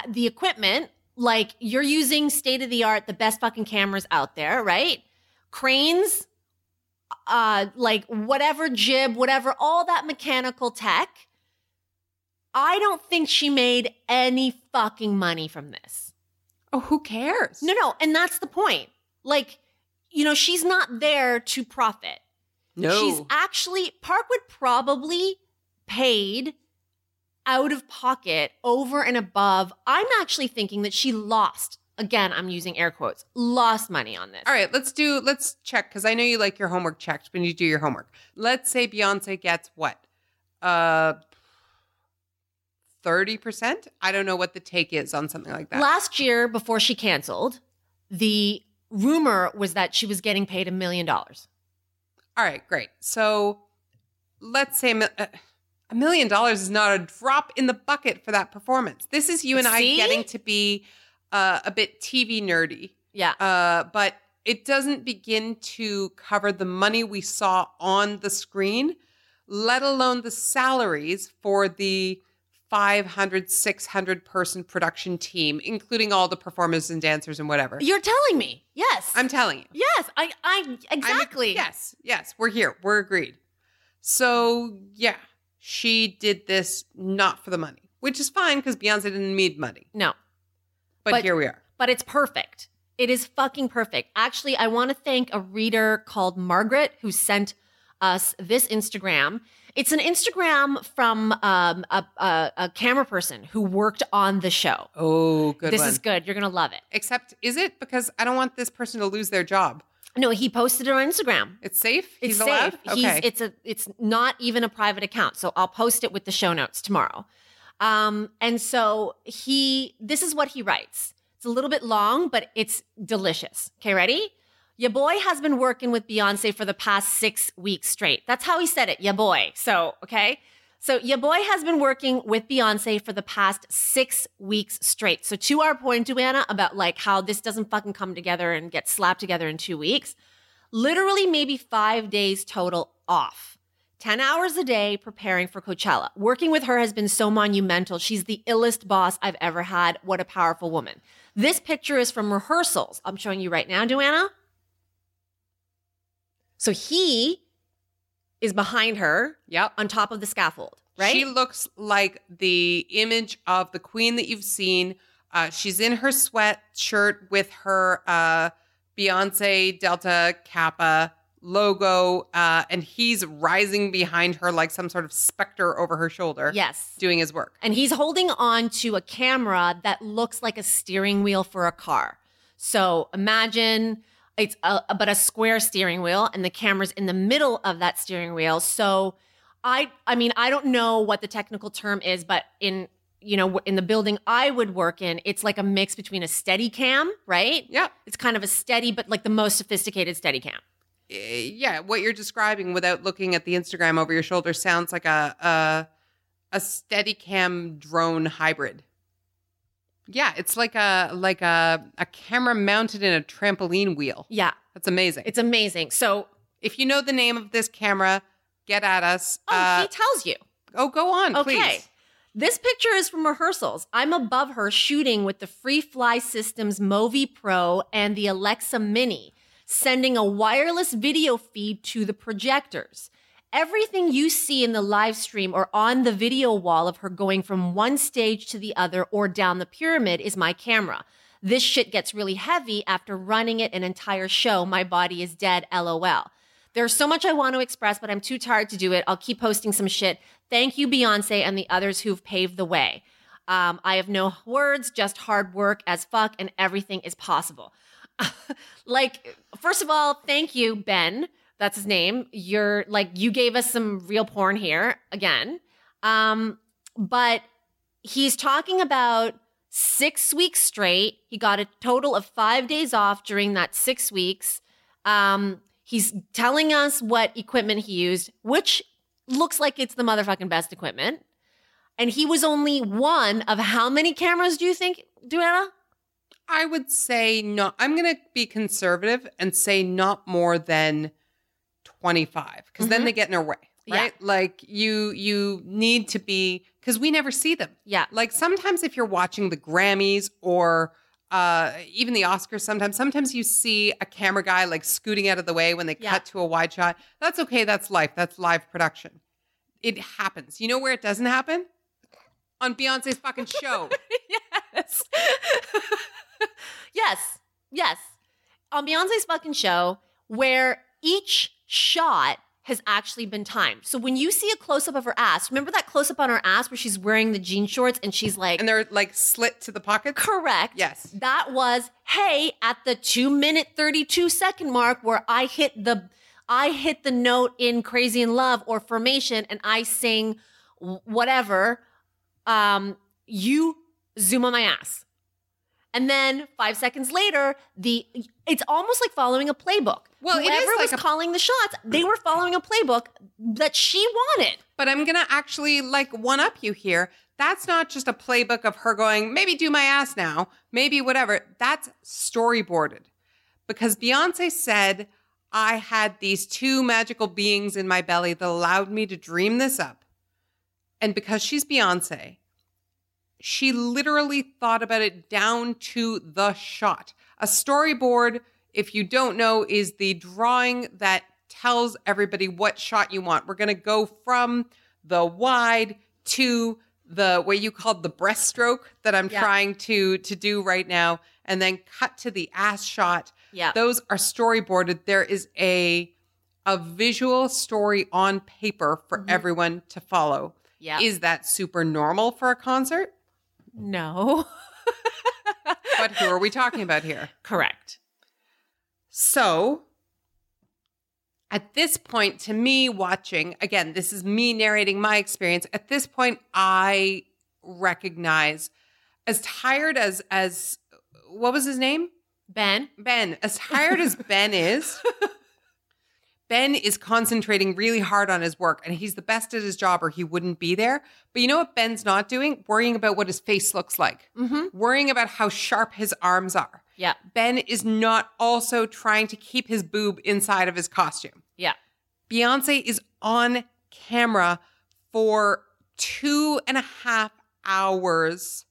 the equipment. Like you're using state of the art, the best fucking cameras out there, right? Cranes, uh, like whatever jib, whatever, all that mechanical tech. I don't think she made any fucking money from this. oh, who cares? No, no, and that's the point. Like, you know, she's not there to profit. no. She's actually Parkwood probably paid out of pocket over and above. I'm actually thinking that she lost. Again, I'm using air quotes. Lost money on this. All right, let's do let's check because I know you like your homework checked when you do your homework. Let's say Beyonce gets what? Uh 30%? I don't know what the take is on something like that. Last year, before she canceled, the rumor was that she was getting paid a million dollars. All right, great. So let's say a uh, a million dollars is not a drop in the bucket for that performance. This is you and I getting to be uh, a bit TV nerdy. Yeah. Uh, but it doesn't begin to cover the money we saw on the screen, let alone the salaries for the 500, 600 person production team, including all the performers and dancers and whatever. You're telling me. Yes. I'm telling you. Yes, I I I'm- exactly. yes, yes, we're here. We're agreed. So, yeah, she did this not for the money, which is fine because Beyonce didn't need money. No. But, But- here we are. but it's perfect. It is fucking perfect. Actually, I want to thank a reader called Margaret who sent us this Instagram. It's an Instagram from um, a, a, a camera person who worked on the show. Oh, good this one. is good. You're going to love it. Except, is it? Because I don't want this person to lose their job. No, he posted it on Instagram. It's safe? It's He's allowed? safe. He's, Okay. it's a it's not even a private account. So I'll post it with the show notes tomorrow. Um, and so he this is what he writes. It's a little bit long, but it's delicious. Okay, ready? Your boy has been working with Beyonce for the past six weeks straight. That's how he said it, your boy. So, okay. So, your boy has been working with Beyonce for the past six weeks straight. So, to our point, Duana, about like how this doesn't fucking come together and get slapped together in two weeks, literally maybe five days total off. 10 hours a day preparing for Coachella. Working with her has been so monumental. She's the illest boss I've ever had. What a powerful woman. This picture is from rehearsals. I'm showing you right now, Duana. So he is behind her Yep. on top of the scaffold, right? She looks like the image of the queen that you've seen. Uh, she's in her sweatshirt with her uh, Beyonce Delta Kappa logo, uh, and he's rising behind her like some sort of specter over her shoulder. yes. Doing his work. And he's holding on to a camera that looks like a steering wheel for a car. So imagine it's a, but a square steering wheel and the camera's in the middle of that steering wheel. So I I mean I don't know what the technical term is, but in you know in the building I would work in, it's like a mix between a Steadicam, right? Yeah. It's kind of a steady but like the most sophisticated Steadicam. Uh, yeah, what you're describing without looking at the Instagram over your shoulder sounds like a a, a Steadicam drone hybrid. Yeah, it's like a like a a camera mounted in a trampoline wheel. Yeah, That's amazing. it's amazing. So if you know the name of this camera, get at us. oh, Uh, he tells you. oh, go on, Okay. please. This picture is from rehearsals. I'm above her shooting with the Freefly Systems Movi Pro and the Alexa Mini, sending a wireless video feed to the projectors. Everything you see in the live stream or on the video wall of her going from one stage to the other or down the pyramid is my camera. This shit gets really heavy after running it an entire show. My body is dead, lol. There's so much I want to express, but I'm too tired to do it. I'll keep posting some shit. Thank you, Beyonce, and the others who've paved the way. Um, I have no words, just hard work as fuck, and everything is possible. [laughs] like, first of all, thank you, Ben. That's his name. You're like, you gave us some real porn here again. Um, but he's talking about six weeks straight. He got a total of five days off during that six weeks. Um, he's telling us what equipment he used, which looks like it's the motherfucking best equipment. And he was only one of how many cameras do you think, Duana? I would say not. I'm going to be conservative and say not more than 25 because then Mhm. they get in her way, Yeah. right? Like you you need to be because we never see them. Yeah. Like sometimes if you're watching the Grammys or uh, even the Oscars, sometimes sometimes you see a camera guy like scooting out of the way when they Yeah. cut to a wide shot. That's okay. That's life. That's live production. It happens. You know where it doesn't happen? On Beyonce's fucking show. [laughs] yes. [laughs] yes. Yes. On Beyonce's fucking show, where each shot has actually been timed. So when you see a close up of her ass, remember that close up on her ass where she's wearing the jean shorts and she's like, and they're like slit to the pockets. correct. Yes. That was, hey, at the two minute, 32 second mark where I hit the, I hit the note in Crazy in Love or Formation and I sing whatever, um, you zoom on my ass. And then five seconds later, the it's almost like following a playbook. Well, Whoever like was a- calling the shots, they were following a playbook that she wanted. But I'm going to actually like one up you here. That's not just a playbook of her going, maybe do my ass now, maybe whatever. That's storyboarded because Beyonce said, I had these two magical beings in my belly that allowed me to dream this up. And because she's Beyonce, she literally thought about it down to the shot. A storyboard, if you don't know, is the drawing that tells everybody what shot you want. We're going to go from the wide to the what you called the breaststroke that I'm Yeah. trying to to do right now and then cut to the ass shot. Yeah. Those are storyboarded. There is a a visual story on paper for Mhm. everyone to follow. Yeah. Is that super normal for a concert? No. But who are we talking about here? [laughs] Correct. So, at this point, to me, watching, again, this is me narrating my experience. At this point, I recognize as tired as, as, what was his name? Ben. Ben. As tired as Ben is, [laughs] Ben is concentrating really hard on his work and he's the best at his job or he wouldn't be there. But you know what Ben's not doing? Worrying about what his face looks like, Mm-hmm. worrying about how sharp his arms are. Yeah. Ben is not also trying to keep his boob inside of his costume. Yeah. Beyonce is on camera for two and a half hours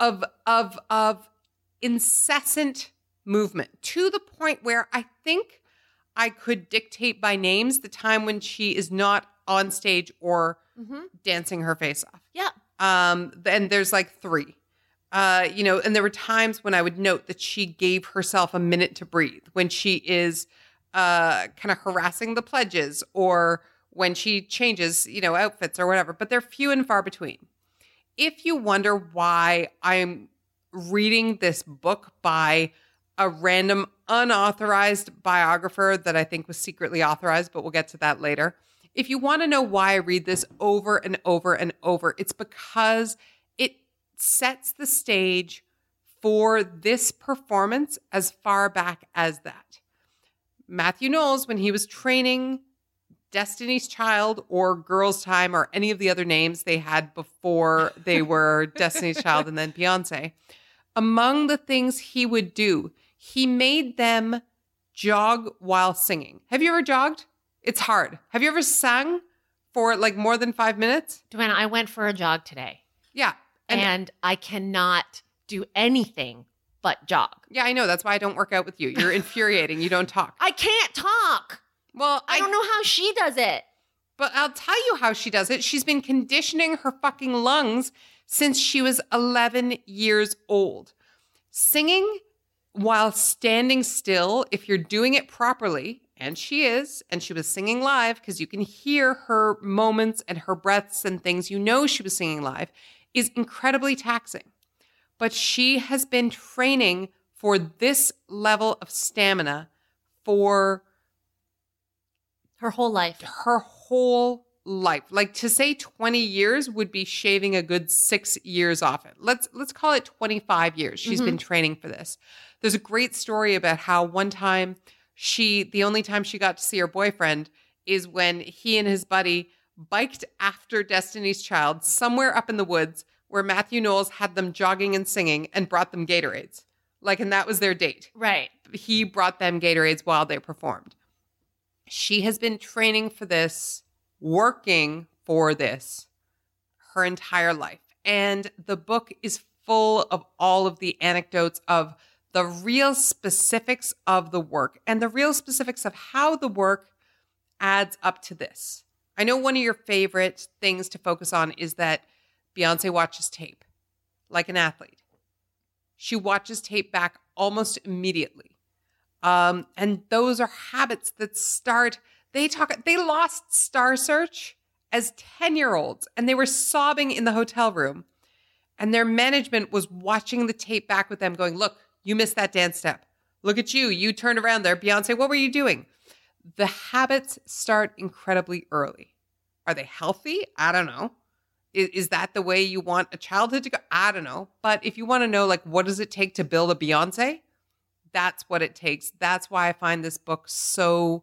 of of of incessant movement to the point where I think I could dictate by names the time when she is not on stage or Mm-hmm. dancing her face off. Yeah. Um, and there's like three. Uh, you know, and there were times when I would note that she gave herself a minute to breathe when she is uh kind of harassing the pledges or when she changes, you know, outfits or whatever, but they're few and far between. If you wonder why I'm reading this book by a random unauthorized biographer that I think was secretly authorized, but we'll get to that later. If you want to know why I read this over and over and over, it's because it sets the stage for this performance as far back as that. Matthew Knowles, when he was training Destiny's Child or Girls Tyme or any of the other names they had before they were [laughs] Destiny's Child and then Beyonce, among the things he would do, he made them jog while singing. Have you ever jogged? It's hard. Have you ever sung for like more than five minutes? Duana, I went for a jog today Yeah. and, And, I cannot do anything but jog. yeah, I know. That's why I don't work out with you. You're infuriating. You don't talk. [laughs] I can't talk. Well, I don't know how she does it. But I'll tell you how she does it. She's been conditioning her fucking lungs since she was 11 years old. Singing while standing still, if you're doing it properly, and she is, and she was singing live because you can hear her moments and her breaths and things, you know she was singing live, is incredibly taxing. But she has been training for this level of stamina for Her whole life. her whole life. Like to say 20 years would be shaving a good 6 years off it. Let's let's call it 25 years. She's been mm-hmm. training for this. There's a great story about how one time she the only time she got to see her boyfriend is when he and his buddy biked after Destiny's Child somewhere up in the woods where Matthew Knowles had them jogging and singing and brought them Gatorades. Like and that was their date Right. he brought them Gatorades while they performed. She has been training for this, working for this her entire life. And the book is full of all of the anecdotes of the real specifics of the work and the real specifics of how the work adds up to this. I know one of your favorite things to focus on is that Beyonce watches tape like an athlete. She watches tape back almost immediately. Um, and those are habits that start. They talk. They lost Star Search as ten year olds, and they were sobbing in the hotel room. And their management was watching the tape back with them, going, "Look, you missed that dance step. Look at you. You turned around there, Beyonce. What were you doing?" The habits start incredibly early. Are they healthy? I don't know. Is, is that the way you want a childhood to go? I don't know. But if you want to know, like, what does it take to build a Beyonce? That's what it takes. That's why I find this book so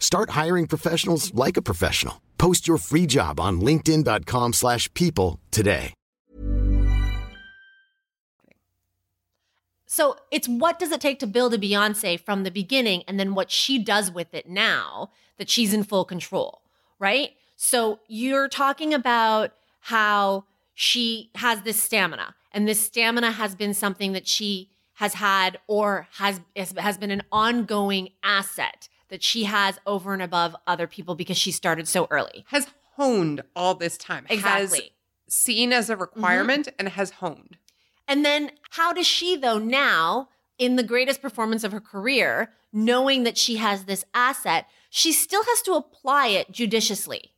Start hiring professionals like a professional. Post your free job on linkedin.com/people slash people today. So it's what does it take to build a Beyonce from the beginning and then what she does with it now that she's in full control, right? So you're talking about how she has this stamina and this stamina has been something that she has had or has has been an ongoing asset that she has over and above other people because she started so early. Has honed all this time. Has Exactly. seen as a mm-hmm. requirement and has honed. And then how does she, though, now in the greatest performance of her career, knowing that she has this asset, she still has to apply it judiciously.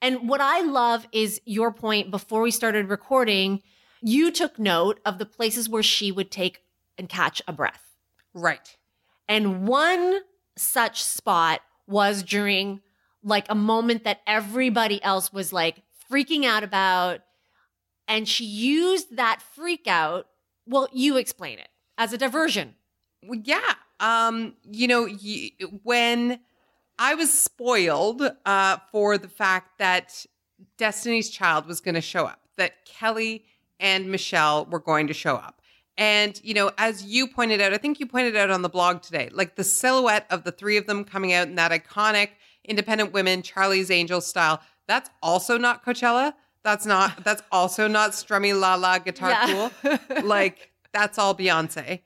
And what I love is your point before we started recording, you took note of the places where she would take and catch a breath. Right. And one such spot was during like a moment that everybody else was like freaking out about. And she used that freak out. Well, you explain it as a diversion. Well, yeah. Um, you know, when I was spoiled uh, for the fact that Destiny's Child was going to show up, that Kelly and Michelle were going to show up. And, you know, as you pointed out, I think you pointed out on the blog today, like the silhouette of the three of them coming out in that iconic independent women, Charlie's Angels style, that's also not Coachella. That's not, [laughs] that's also not strummy la la guitar Yeah. cool. [laughs] like, that's all Beyonce.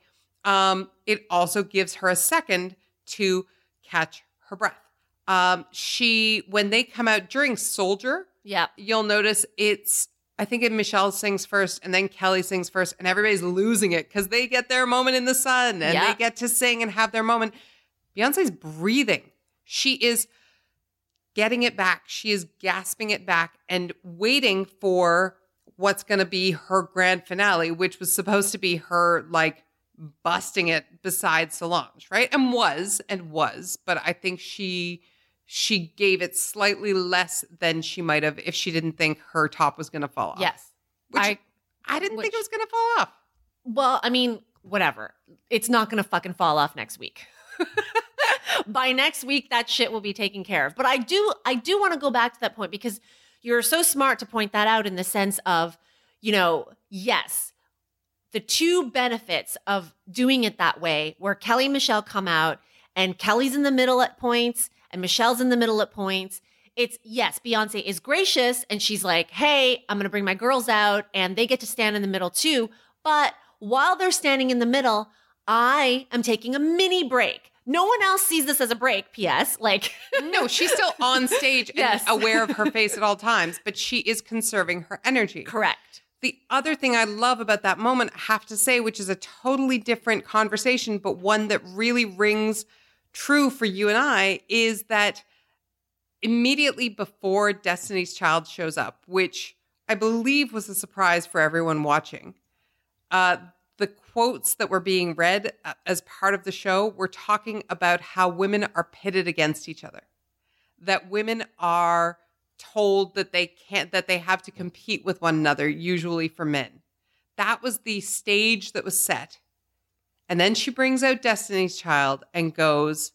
Um, it also gives her a second to catch her breath. Um, she, when they come out during Soldier, Yeah. you'll notice it's I think it Michelle sings first and then Kelly sings first and everybody's losing it because they get their moment in the sun and Yeah. they get to sing and have their moment. Beyonce's breathing. She is getting it back. She is gasping it back and waiting for what's going to be her grand finale, which was supposed to be her like busting it beside Solange, right? And was and was, but I think she she gave it slightly less than she might have if she didn't think her top was going to fall off. Yes. Which I I didn't think it was going to fall off. Well, I mean, whatever. It's not going to fucking fall off next week. [laughs] By next week that shit will be taken care of. But I do I do want to go back to that point because you're so smart to point that out in the sense of, you know, yes, the two benefits of doing it that way where Kelly and Michelle come out and Kelly's in the middle at points and Michelle's in the middle at points. It's yes, Beyonce is gracious and she's like, hey, I'm going to bring my girls out and they get to stand in the middle too. But while they're standing in the middle, I am taking a mini break. No one else sees this as a break, P.S. Like, [laughs] No, she's still on stage and Yes. aware of her face at all times, but she is conserving her energy. correct. The other thing I love about that moment, I have to say, which is a totally different conversation, but one that really rings true for you and I, is that immediately before Destiny's Child shows up, which I believe was a surprise for everyone watching, uh, the quotes that were being read uh, as part of the show were talking about how women are pitted against each other, that women are told that they can't that they have to compete with one another usually for men. That was the stage that was set and then she brings out destiny's child and goes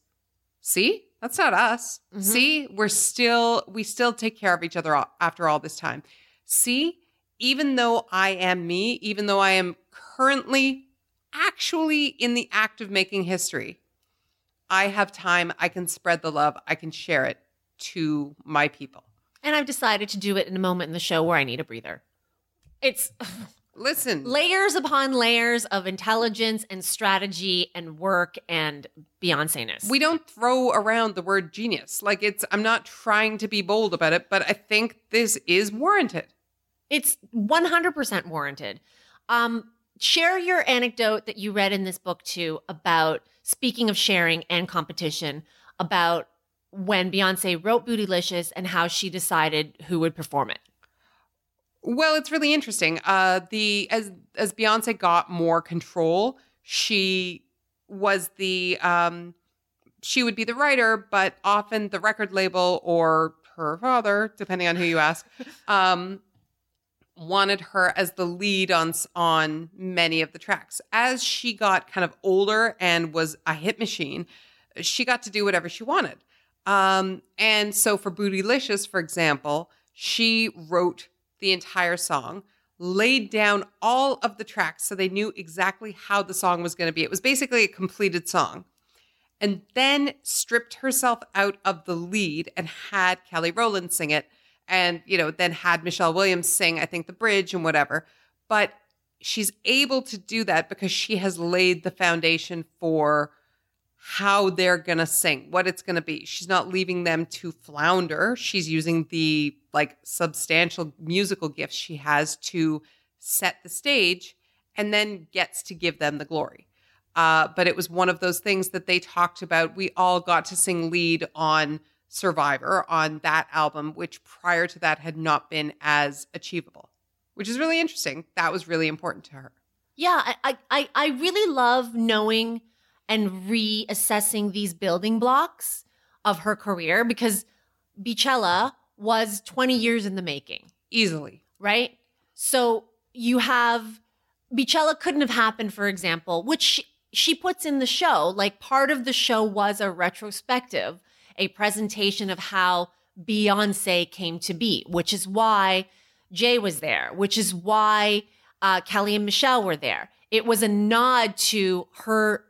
see that's not us. Mm-hmm. See we're still we still take care of each other all, after all this time. See even though i am me even though i am currently actually in the act of making history i have time i can spread the love i can share it to my people. And I've decided to do it in a moment in the show where I need a breather. It's [laughs] Listen, layers upon layers of intelligence and strategy and work and Beyonce ness. we don't throw around the word genius. Like it's, I'm not trying to be bold about it, but I think this is warranted. It's 100% warranted. Um, share your anecdote that you read in this book too about speaking of sharing and competition about when Beyonce wrote Bootylicious and how she decided who would perform it. Well, it's really interesting. Uh, the as as Beyonce got more control, she was the um, she would be the writer, but often the record label or her father, depending on who you ask, [laughs] um, wanted her as the lead on s- on many of the tracks. As she got kind of older and was a hit machine, she got to do whatever she wanted. Um, and so for Bootylicious, for example, she wrote the entire song, laid down all of the tracks so they knew exactly how the song was going to be. It was basically a completed song. And then stripped herself out of the lead and had Kelly Rowland sing it. And, you know, then had Michelle Williams sing, I think, the bridge and whatever. But she's able to do that because she has laid the foundation for how they're going to sing, what it's going to be. She's not leaving them to flounder. She's using the like substantial musical gifts she has to set the stage and then gets to give them the glory. Uh, but it was one of those things that they talked about. We all got to sing lead on Survivor on that album, which prior to that had not been as achievable, which is really interesting. That was really important to her. Yeah, I, I, I I really love knowing and reassessing these building blocks of her career because Beachella was 20 years in the making, Easily. right? So you have Beachella couldn't have happened, for example, which she, she puts in the show. Like part of the show was a retrospective, a presentation of how Beyonce came to be, which is why Jay was there, which is why uh, Kelly and Michelle were there. It was a nod to her.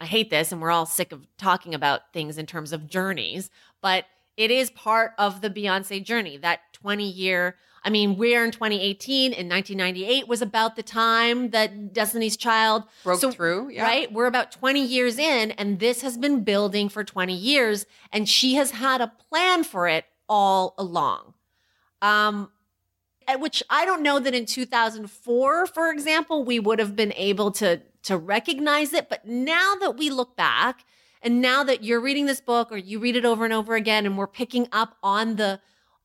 I hate this, and we're all sick of talking about things in terms of journeys, but it is part of the Beyonce journey. That 20 year, I mean, we're in 2018, in 1998 was about the time that Destiny's Child Broke through, yeah. Right? We're about 20 years in, and this has been building for 20 years, and she has had a plan for it all along. Um, which I don't know that in 2004, for example, we would have been able to to recognize it. But now that we look back, and now that you're reading this book or you read it over and over again, and we're picking up on the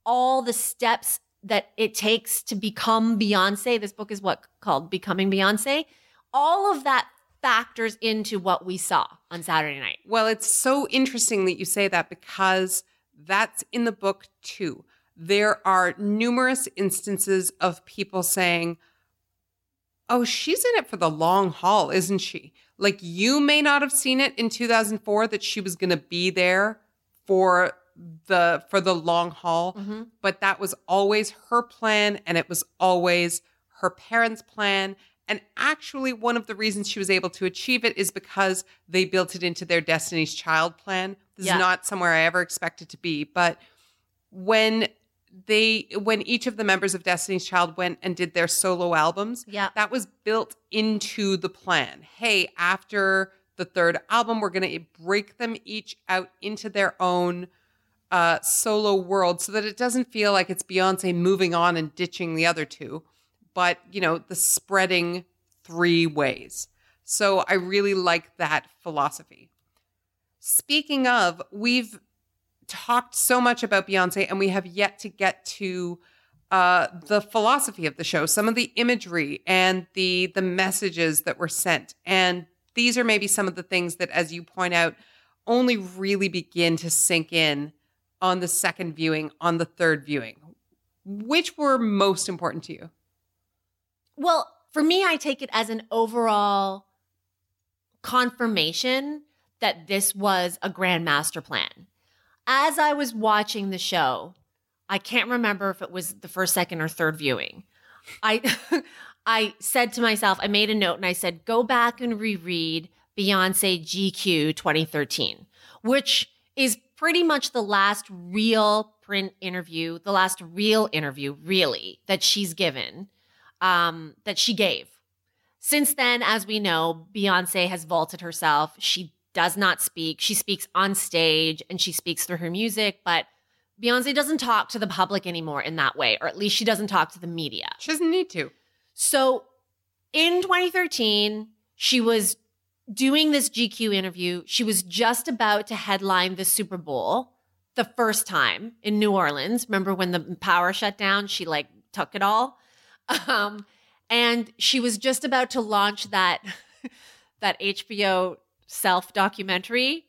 all the steps that it takes to become Beyonce. This book is what called Becoming Beyonce. All of that factors into what we saw on Saturday night. Well, it's so interesting that you say that because that's in the book too. There are numerous instances of people saying, Oh, she's in it for the long haul, isn't she? Like, you may not have seen it in 2004 that she was going to be there for the for the long haul mm-hmm. but that was always her plan and it was always her parents plan and actually one of the reasons she was able to achieve it is because they built it into their destiny's child plan this Yeah. is not somewhere i ever expected to be but when they when each of the members of destiny's child went and did their solo albums Yeah. that was built into the plan hey after the third album we're going to break them each out into their own uh, solo world so that it doesn't feel like it's Beyonce moving on and ditching the other two, but you know, the spreading three ways. So I really like that philosophy. Speaking of, we've talked so much about Beyonce and we have yet to get to uh, the philosophy of the show, some of the imagery and the the messages that were sent. And these are maybe some of the things that, as you point out, only really begin to sink in on the second viewing, on the third viewing. Which were most important to you? Well, for me, I take it as an overall confirmation that this was a grand master plan. As I was watching the show, I can't remember if it was the first, second, or third viewing. I [laughs] I said to myself, I made a note and I said, go back and reread Beyonce GQ 2013, which is pretty much the last real print interview, the last real interview, really, that she's given, um, that she gave. Since then, as we know, Beyonce has vaulted herself. She does not speak. She speaks on stage and she speaks through her music, but Beyonce doesn't talk to the public anymore in that way, or at least she doesn't talk to the media. She doesn't need to. So in 2013, she was doing this GQ interview. She was just about to headline the Super Bowl the first time in New Orleans. Remember when the power shut down? She like took it all. Um, and she was just about to launch that [laughs] that HBO self documentary.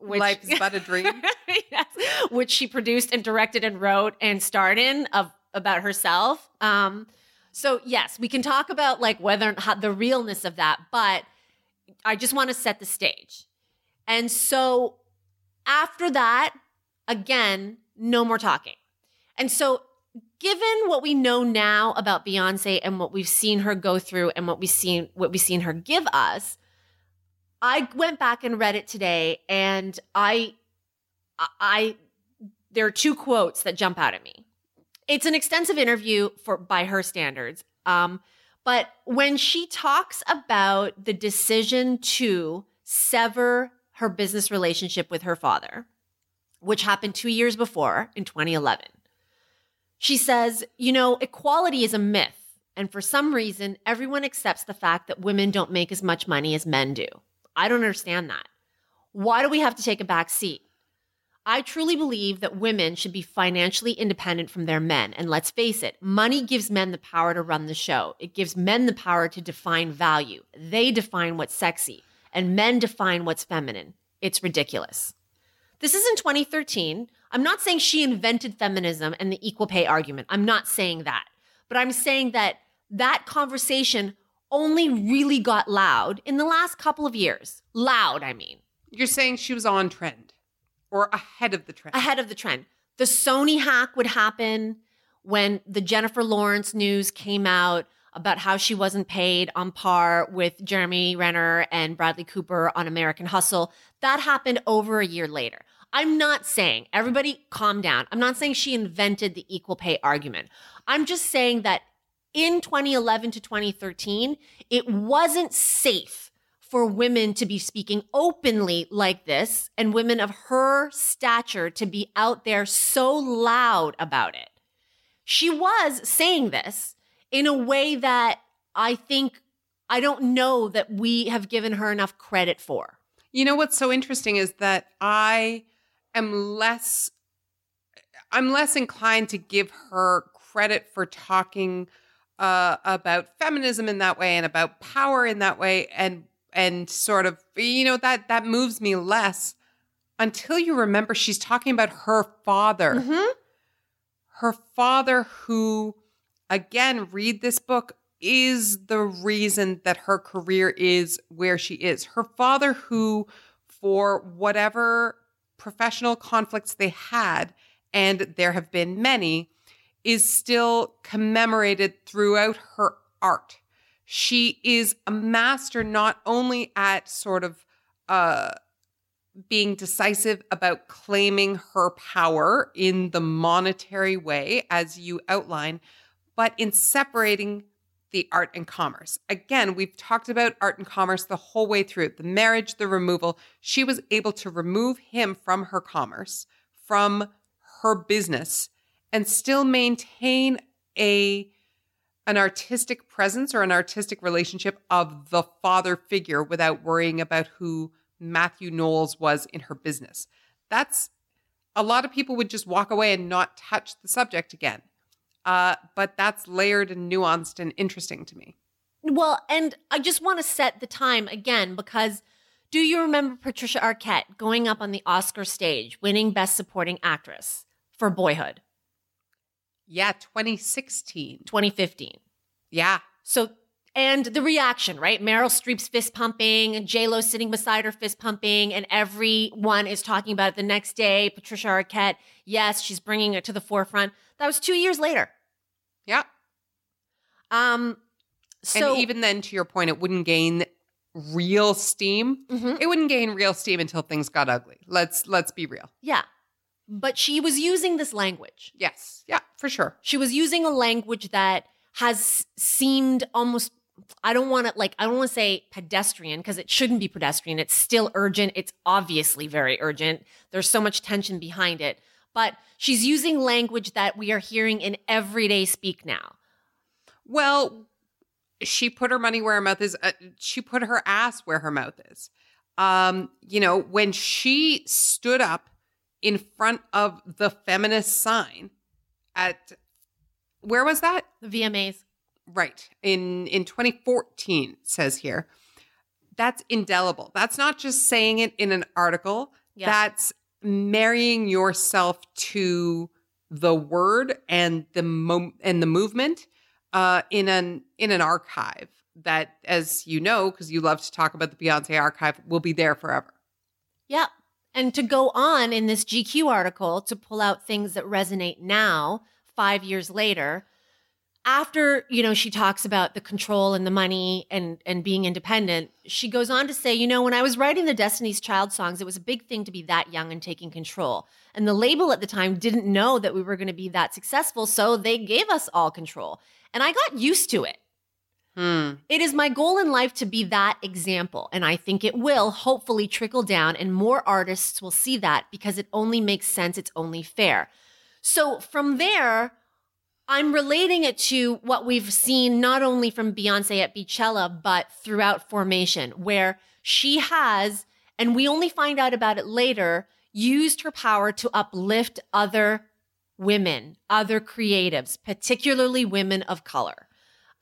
life is but a dream. [laughs] yes, which she produced and directed and wrote and starred in of about herself. Um, so yes, we can talk about like whether how, the realness of that, but I just want to set the stage. And so after that, again, no more talking. And so given what we know now about Beyonce and what we've seen her go through and what we've seen what we've seen her give us, I went back and read it today and I I there are two quotes that jump out at me. It's an extensive interview for by her standards. Um, but when she talks about the decision to sever her business relationship with her father, which happened two years before in 2011, she says, you know, equality is a myth. And for some reason, everyone accepts the fact that women don't make as much money as men do. I don't understand that. Why do we have to take a back seat? I truly believe that women should be financially independent from their men. And let's face it, money gives men the power to run the show. It gives men the power to define value. They define what's sexy, and men define what's feminine. It's ridiculous. This is in 2013. I'm not saying she invented feminism and the equal pay argument. I'm not saying that. But I'm saying that that conversation only really got loud in the last couple of years. Loud, I mean, You're saying she was on trend or ahead of the trend. ahead of the trend. The Sony hack would happen when the Jennifer Lawrence news came out about how she wasn't paid on par with Jeremy Renner and Bradley Cooper on American Hustle. That happened over a year later. I'm not saying, everybody calm down. I'm not saying she invented the equal pay argument. I'm just saying that in 2011 to 2013, it wasn't safe for women to be speaking openly like this and women of her stature to be out there so loud about it. She was saying this in a way that I think I don't know that we have given her enough credit for. You know what's so interesting is that I am less I'm less inclined to give her credit for talking uh, about feminism in that way and about power in that way and and sort of you know that that moves me less until you remember she's talking about her father. Mm-hmm. Her father who again read this book is the reason that her career is where she is. Her father who for whatever professional conflicts they had and there have been many is still commemorated throughout her art. She is a master not only at sort of uh, being decisive about claiming her power in the monetary way, as you outline, but in separating the art and commerce. Again, we've talked about art and commerce the whole way through the marriage, the removal. She was able to remove him from her commerce, from her business, and still maintain a an artistic presence or an artistic relationship of the father figure without worrying about who Matthew Knowles was in her business. That's a lot of people would just walk away and not touch the subject again. Uh, but that's layered and nuanced and interesting to me. Well, and I just want to set the time again because do you remember Patricia Arquette going up on the Oscar stage, winning Best Supporting Actress for Boyhood Yeah, 2016. 2015? Yeah. So, and the reaction, right? Meryl Streep's fist pumping, and J Lo sitting beside her fist pumping, and everyone is talking about it the next day. Patricia Arquette, yes, she's bringing it to the forefront. That was two years later. Yeah. Um, so and even then, to your point, it wouldn't gain real steam. Mhm. It wouldn't gain real steam until things got ugly. Let's let's be real. yeah, but she was using this language. Yes. Yeah, for sure. She was using a language that has seemed almost I don't want to like I don't want to say pedestrian because it shouldn't be pedestrian. It's still urgent. It's obviously very urgent. There's so much tension behind it. But she's using language that we are hearing in everyday speak now. Well, she put her money where her mouth is. Uh, she put her ass where her mouth is. Um, you know, when she stood up in front of the feminist sign at where was that? The VMAs. Right. In in 2014 it says here. That's indelible. That's not just saying it in an article. Yeah. That's marrying yourself to the word and the mo- and the movement uh, in an in an archive that, as you know, because you love to talk about the Beyonce archive, will be there forever. Yep. And to go on in this GQ article to pull out things that resonate now, five years later, after, you know, she talks about the control and the money and and being independent, she goes on to say, you know, when I was writing the Destiny's Child songs, it was a big thing to be that young and taking control. And the label at the time didn't know that we were going to be that successful, so they gave us all control. And I got used to it. Hmm. It is my goal in life to be that example, and I think it will hopefully trickle down, and more artists will see that because it only makes sense, it's only fair. So from there, I'm relating it to what we've seen not only from Beyonce at Beychella, but throughout Formation, where she has, and we only find out about it later, used her power to uplift other women, other creatives, particularly women of color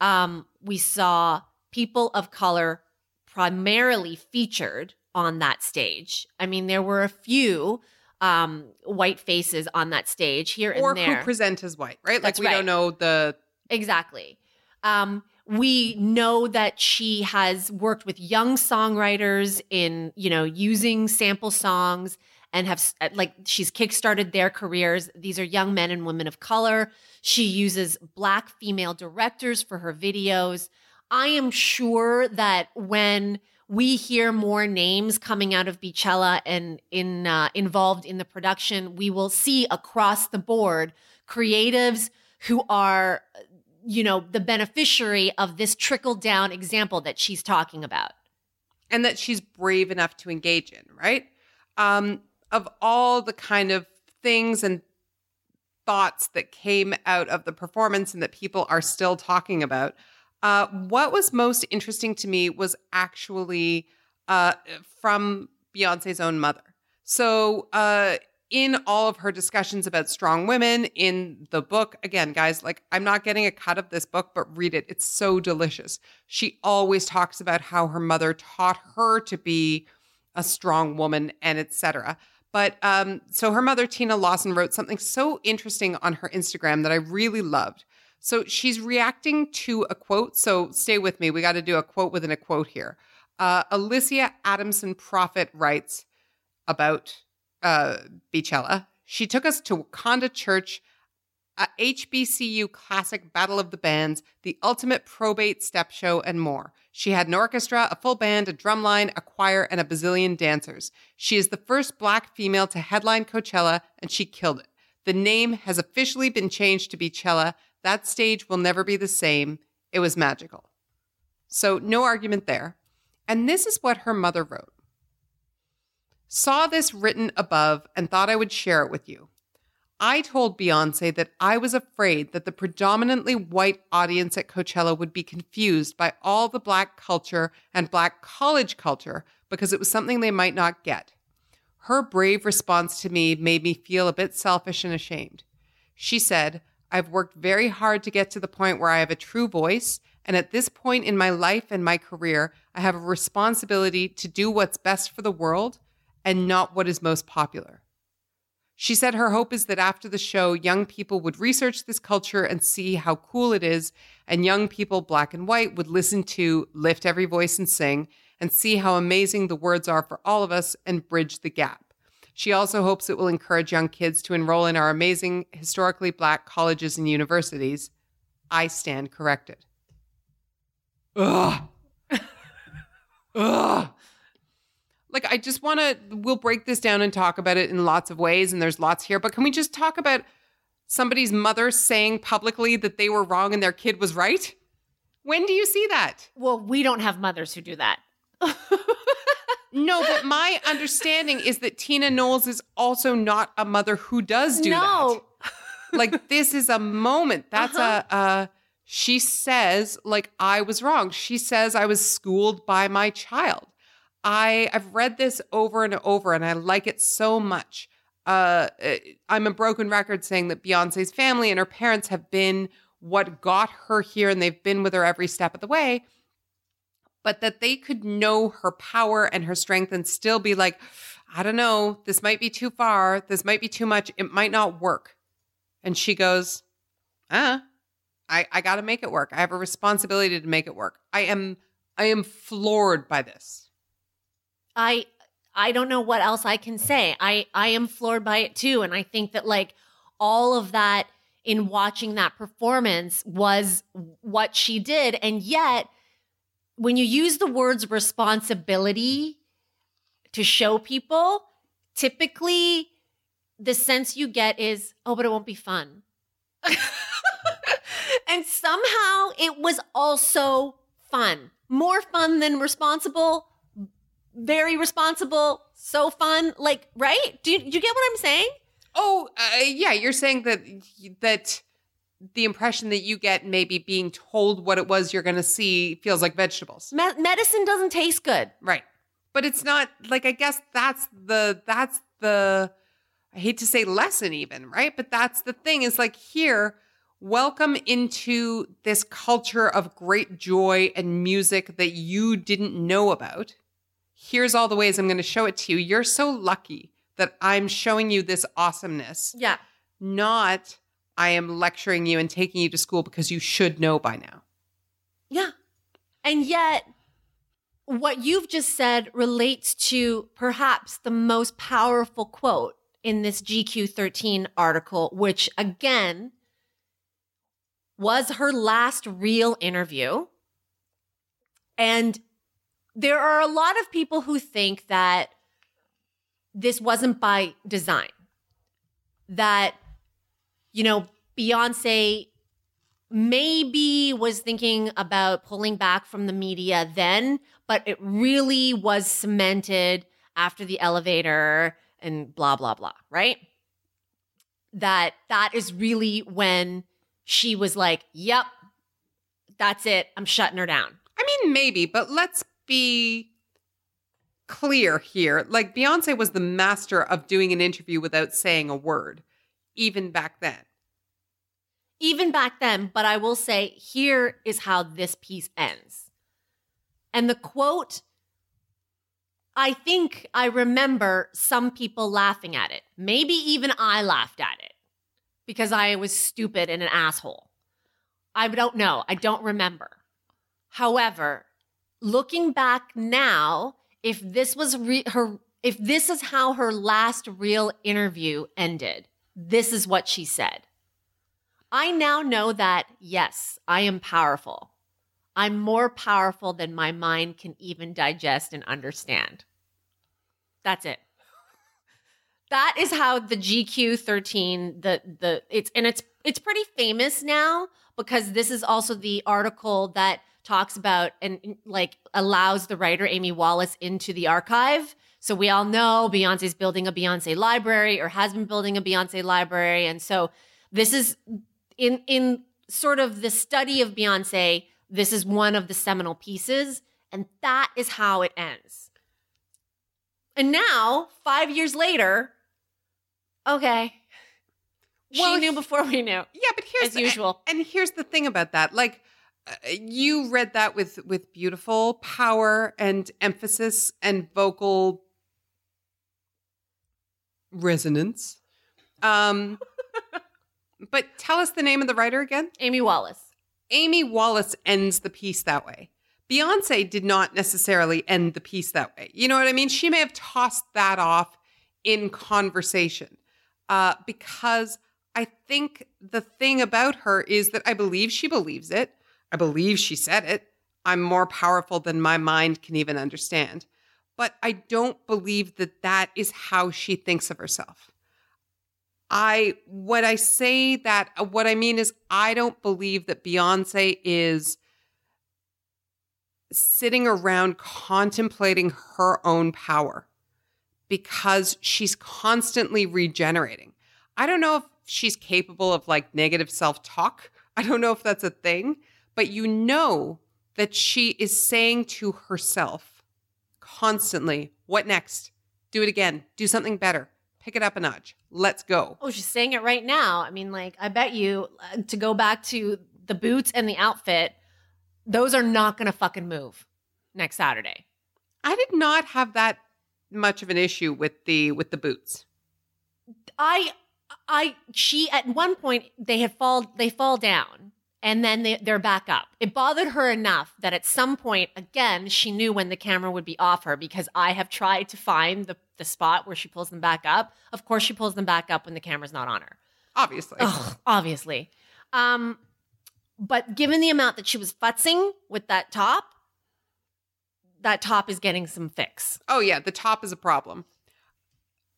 um, we saw people of color primarily featured on that stage. I mean, there were a few um, white faces on that stage here or and there. Or who present as white, right? That's like we right. don't know the Exactly. Um, we know that she has worked with young songwriters in, you know, using sample songs and have like she's kickstarted their careers. These are young men and women of color. She uses black female directors for her videos. I am sure that when we hear more names coming out of Beychella and in uh, involved in the production, we will see across the board creatives who are you know the beneficiary of this trickle down example that she's talking about and that she's brave enough to engage in, right? Um, of all the kind of things and thoughts that came out of the performance and that people are still talking about, uh, what was most interesting to me was actually uh, from Beyonce's own mother. So, uh, in all of her discussions about strong women in the book, again, guys, like I'm not getting a cut of this book, but read it. It's so delicious. She always talks about how her mother taught her to be a strong woman and etc. But um, so her mother, Tina Lawson, wrote something so interesting on her Instagram that I really loved. So she's reacting to a quote. So stay with me. We got to do a quote within a quote here. Uh, Alicia Adamson Prophet writes about uh, Beychella. She took us to Wakanda Church, a HBCU classic Battle of the Bands, the ultimate probate step show, and more. She had an orchestra, a full band, a drum line, a choir, and a bazillion dancers. She is the first black female to headline Coachella, and she killed it. The name has officially been changed to Beychella. That stage will never be the same. It was magical. So, no argument there. And this is what her mother wrote Saw this written above and thought I would share it with you. I told Beyonce that I was afraid that the predominantly white audience at Coachella would be confused by all the black culture and black college culture because it was something they might not get. Her brave response to me made me feel a bit selfish and ashamed. She said, I've worked very hard to get to the point where I have a true voice, and at this point in my life and my career, I have a responsibility to do what's best for the world and not what is most popular. She said her hope is that after the show, young people would research this culture and see how cool it is, and young people, black and white, would listen to Lift Every Voice and Sing and see how amazing the words are for all of us and bridge the gap. She also hopes it will encourage young kids to enroll in our amazing historically black colleges and universities. I stand corrected. Ugh. [laughs] Ugh. Like, I just want to, we'll break this down and talk about it in lots of ways, and there's lots here, but can we just talk about somebody's mother saying publicly that they were wrong and their kid was right? When do you see that? well we don't have mothers who do that No, [laughs] but my understanding is that Tina Knowles is also not a mother who does do no that. Like this is a moment. That's Uh-huh. a uh she says like I was wrong. She says I was schooled by my child. I I've read this over and over and I like it so much. Uh I'm a broken record saying that Beyonce's family and her parents have been what got her here and they've been with her every step of the way but that they could know her power and her strength and still be like, I don't know, this might be too far. This might be too much. It might not work. And she goes, ah, I, I got to make it work. I have a responsibility to make it work. I am, I am floored by this. I I don't know what else I can say. I I am floored by it too and I think that like all of that in watching that performance was what she did and yet when you use the words responsibility to show people, typically the sense you get is, oh, but it won't be fun. [laughs] and somehow it was also fun. More fun than responsible, very responsible, so fun. Like, right? Do you, do you get what I'm saying? Oh, uh, yeah. You're saying that, that the impression that you get maybe being told what it was you're going to see feels like vegetables. Me- medicine doesn't taste good. Right. But it's not like I guess that's the that's the I hate to say lesson even, right? But that's the thing is like here welcome into this culture of great joy and music that you didn't know about. Here's all the ways I'm going to show it to you. You're so lucky that I'm showing you this awesomeness, Yeah. not I am lecturing you and taking you to school because you should know by now. Yeah. And yet, what you've just said relates to perhaps the most powerful quote in this GQ 13 article, which again was her last real interview. And there are a lot of people who think that this wasn't by design, that, you know, Beyonce maybe was thinking about pulling back from the media then, but it really was cemented after the elevator and blah, blah, blah, right? That that is really when she was like, yep, that's it. I'm shutting her down. I mean, maybe, but let's be clear here. Like, Beyonce was the master of doing an interview without saying a word, even back then. even back then, but I will say here is how this piece ends. And the quote, I think I remember some people laughing at it. Maybe even I laughed at it because I was stupid and an asshole. I don't know. I don't remember. However, looking back now, if this was re- her, if this is how her last real interview ended, this is what she said. I now know that, yes, I am powerful. I'm more powerful than my mind can even digest and understand. That's it. [laughs] That is how the GQ 13 the the it's and it's it's pretty famous now because this is also the article that talks about and like allows the writer Amy Wallace into the archive. So we all know Beyonce's building a Beyonce library or has been building a Beyonce library and so this is in in sort of the study of Beyonce, this is one of the seminal pieces, and that is how it ends. And now, five years later, okay, Well, she knew before we knew. Yeah, but here's As the- usual. And here's the thing about that. Like you read that with with beautiful power and emphasis and vocal resonance. Um [laughs] but tell us the name of the writer again. Amy Wallace. Amy Wallace ends the piece that way. Beyonce did not necessarily end the piece that way. You know what I mean? She may have tossed that off in conversation uh, because I think the thing about her is that I believe she believes it. I believe she said it. I'm more powerful than my mind can even understand. But I don't believe that that is how she thinks of herself. I what I say that what I mean is I don't believe that Beyonce is sitting around contemplating her own power because she's constantly regenerating. I don't know if she's capable of like negative self-talk. I don't know if that's a thing, but you know that she is saying to herself constantly, what next? Do it again. Do something better. Pick it up a notch. Let's go. Oh, she's saying it right now. I mean, like, I bet you uh, to go back to the boots and the outfit, those are not going to fucking move next Saturday. I did not have that much of an issue with the with the boots. I, I, she at one point they had fall, they fall down and then they, they're back up. It bothered her enough that at some point, again, she knew when the camera would be off her because I have tried to find the, the spot where she pulls them back up. Of course, she pulls them back up when the camera's not on her. Obviously. Ugh, obviously. Um, but given the amount that she was futzing with that top, that top is getting some fix. Oh yeah, the top is a problem.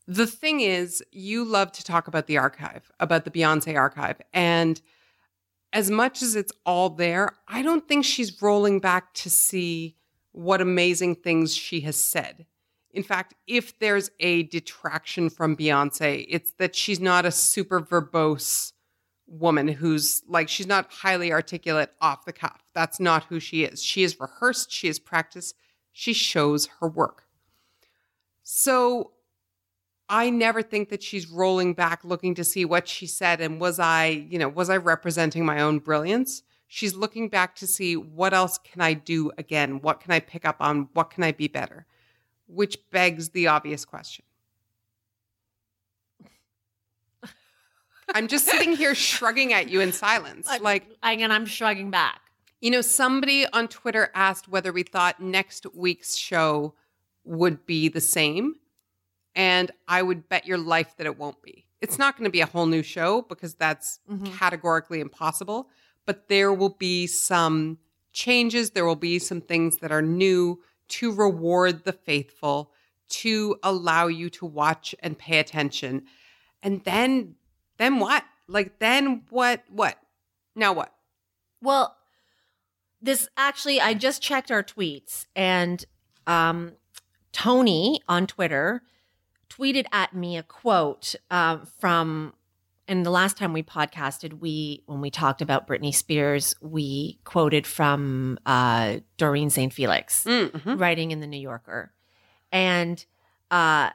The thing is, you love to talk about the archive, about the Beyonce archive, and as much as it's all there, I don't think she's rolling back to see what amazing things she has said. In fact, if there's a detraction from Beyonce, it's that she's not a super verbose woman who's like, she's not highly articulate off the cuff. That's not who she is. She is rehearsed, she is practiced, she shows her work. So I never think that she's rolling back looking to see what she said and was I, you know, was I representing my own brilliance? She's looking back to see what else can I do again? What can I pick up on? What can I be better? Which begs the obvious question. I'm just sitting here [laughs] shrugging at you in silence. Like, and I'm shrugging back. you know, somebody on Twitter asked whether we thought next week's show would be the same. And I would bet your life that it won't be. It's not going to be a whole new show because that's categorically impossible. But there will be some changes. There will be some things that are new to reward the faithful, to allow you to watch and pay attention. And then, then what? Like, then what? What? Now what? Well, this actually, I just checked our tweets, and um, Tony on Twitter tweeted at me a quote uh, from. And the last time we podcasted, we when we talked about Britney Spears, we quoted from uh, Doreen St. Felix Mm-hmm. writing in the New Yorker, and uh,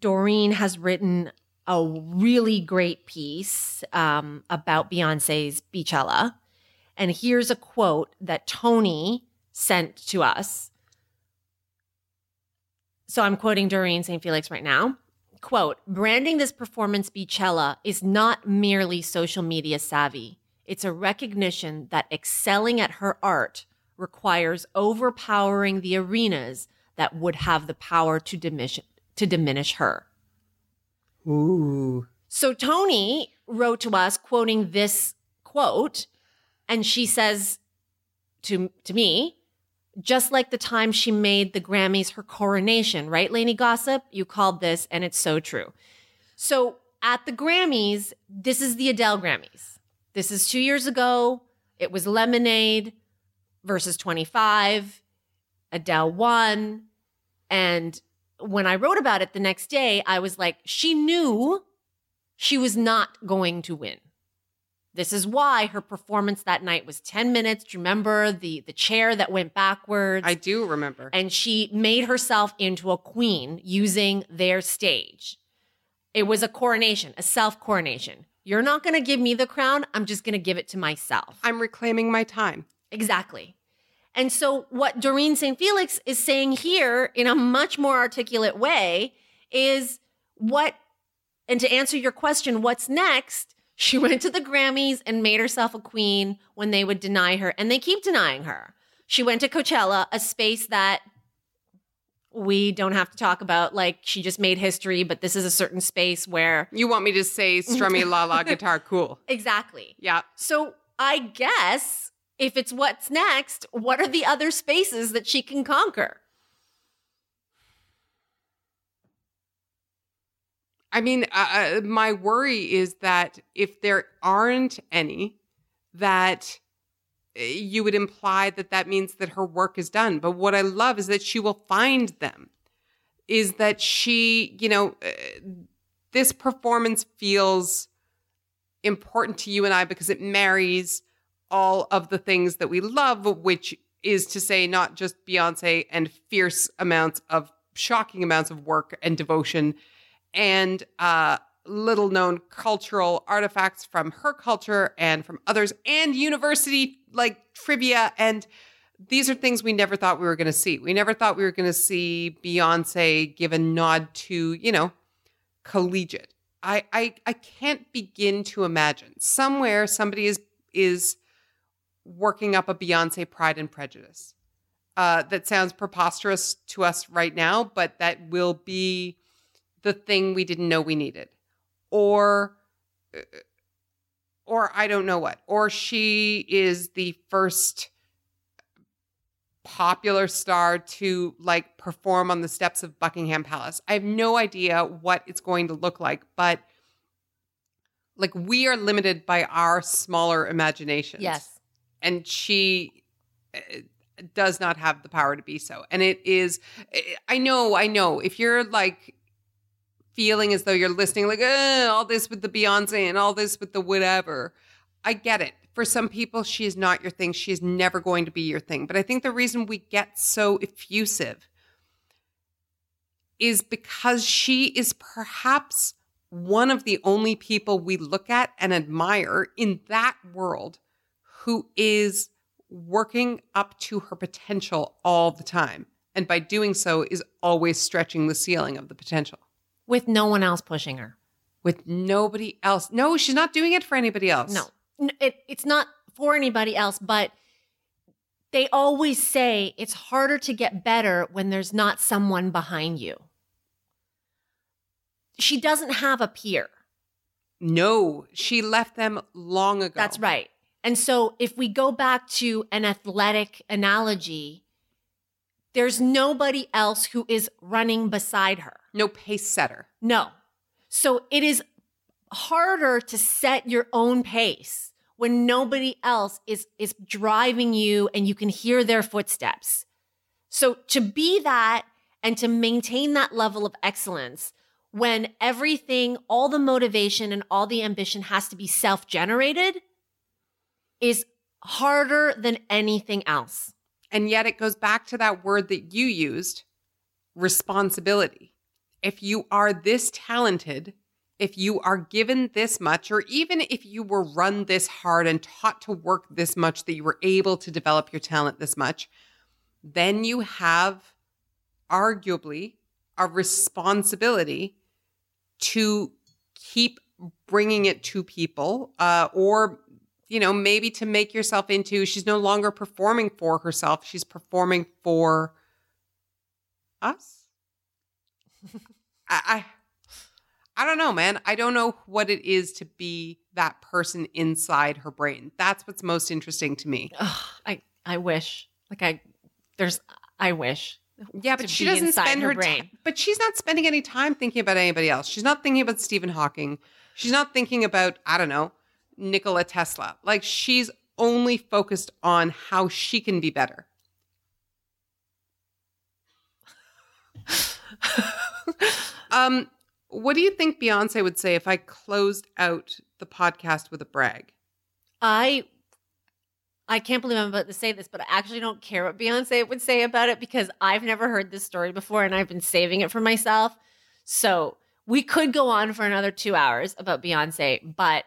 Doreen has written a really great piece um, about Beyonce's Beychella. And here's a quote that Tony sent to us. So I'm quoting Doreen St. Felix right now. Quote, branding this performance Beychella is not merely social media savvy. It's a recognition that excelling at her art requires overpowering the arenas that would have the power to diminish to diminish her. Ooh. So Tony wrote to us quoting this quote, and she says to to me, just like the time she made the Grammys her coronation, right, Lainey Gossip? You called this, and it's so true. So at the Grammys, this is the Adele Grammys. This is two years ago. It was Lemonade versus 25. Adele won. And when I wrote about it the next day, I was like, she knew she was not going to win. This is why her performance that night was 10 minutes. Do you remember the, the chair that went backwards? I do remember. and she made herself into a queen using their stage. It was a coronation, a self coronation. You're not going to give me the crown. I'm just going to give it to myself. I'm reclaiming my time. Exactly. And so, what Doreen St. Felix is saying here in a much more articulate way is what, and to answer your question, what's next? She [laughs] went to the Grammys and made herself a queen when they would deny her, and they keep denying her. She went to Coachella, a space that we don't have to talk about. Like, she just made history, but this is a certain space where. You want me to say strummy la la [laughs] guitar cool? Exactly. Yeah. So I guess if it's what's next, what are the other spaces that she can conquer? I mean, uh, uh, my worry is that if there aren't any, that uh, you would imply that that means that her work is done. But what I love is that she will find them. Is that she, you know, uh, this performance feels important to you and I because it marries all of the things that we love, which is to say, not just Beyonce and fierce amounts of shocking amounts of work and devotion and uh, little known cultural artifacts from her culture and from others and university like trivia and these are things we never thought we were going to see. We never thought we were going to see Beyonce give a nod to, you know, collegiate. I, I I can't begin to imagine somewhere somebody is is working up a Beyonce Pride and Prejudice. Uh, that sounds preposterous to us right now, but that will be the thing we didn't know we needed, or uh, or I don't know what, or she is the first popular star to like perform on the steps of Buckingham Palace. I have no idea what it's going to look like, but like we are limited by our smaller imaginations. Yes. And she uh, does not have the power to be so. And it is I know, I know if you're like feeling as though you're listening like all this with the Beyonce and all this with the whatever. I get it. For some people, she is not your thing. She is never going to be your thing. But I think the reason we get so effusive is because she is perhaps one of the only people we look at and admire in that world who is working up to her potential all the time. And by doing so, is always stretching the ceiling of the potential. With no one else pushing her. with nobody else. No, she's not doing it for anybody else. No, it, it's not for anybody else, but they always say it's harder to get better when there's not someone behind you. She doesn't have a peer. No, she left them long ago. That's right. And so if we go back to an athletic analogy, there's nobody else who is running beside her. No pace setter. No. So it is harder to set your own pace when nobody else is is driving you and you can hear their footsteps. So to be that and to maintain that level of excellence when everything, all the motivation and all the ambition has to be self-generated is harder than anything else. And yet it goes back to that word that you used responsibility. If you are this talented, if you are given this much, or even if you were run this hard and taught to work this much that you were able to develop your talent this much, then you have arguably a responsibility to keep bringing it to people uh, or you know maybe to make yourself into she's no longer performing for herself she's performing for us [laughs] I, I i don't know man i don't know what it is to be that person inside her brain that's what's most interesting to me Ugh, I I wish like I there's I wish Yeah, but she doesn't spend her her, brain. time. But she's not spending any time thinking about anybody else. She's not thinking about Stephen Hawking. She's not thinking about I don't know Nikola Tesla. Like she's only focused on how she can be better. [laughs] [laughs] um, what do you think Beyonce would say if I closed out the podcast with a brag? I I can't believe I'm about to say this, but I actually don't care what Beyonce would say about it because I've never heard this story before and I've been saving it for myself. So we could go on for another two hours about Beyonce, but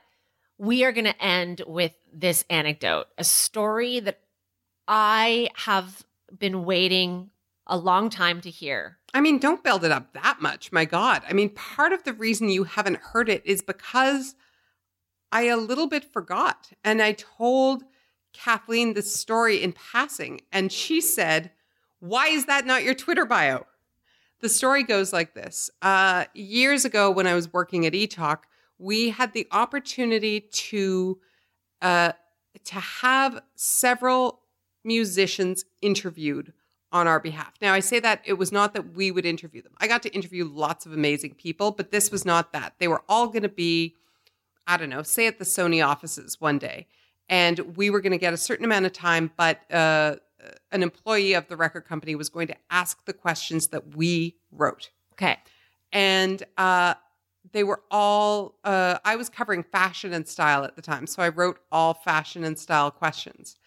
we are going to end with this anecdote, a story that I have been waiting a long time to hear. I mean, don't build it up that much. My God. I mean, part of the reason you haven't heard it is because I a little bit forgot. And I told Kathleen this story in passing, and she said, Why is that not your Twitter bio? The story goes like this uh, Years ago, when I was working at eTalk, we had the opportunity to uh, to have several musicians interviewed on our behalf. Now, I say that it was not that we would interview them. I got to interview lots of amazing people, but this was not that. They were all going to be, I don't know, say at the Sony offices one day. And we were going to get a certain amount of time, but uh, an employee of the record company was going to ask the questions that we wrote. Okay. And uh, they were all, uh, I was covering fashion and style at the time. So I wrote all fashion and style questions.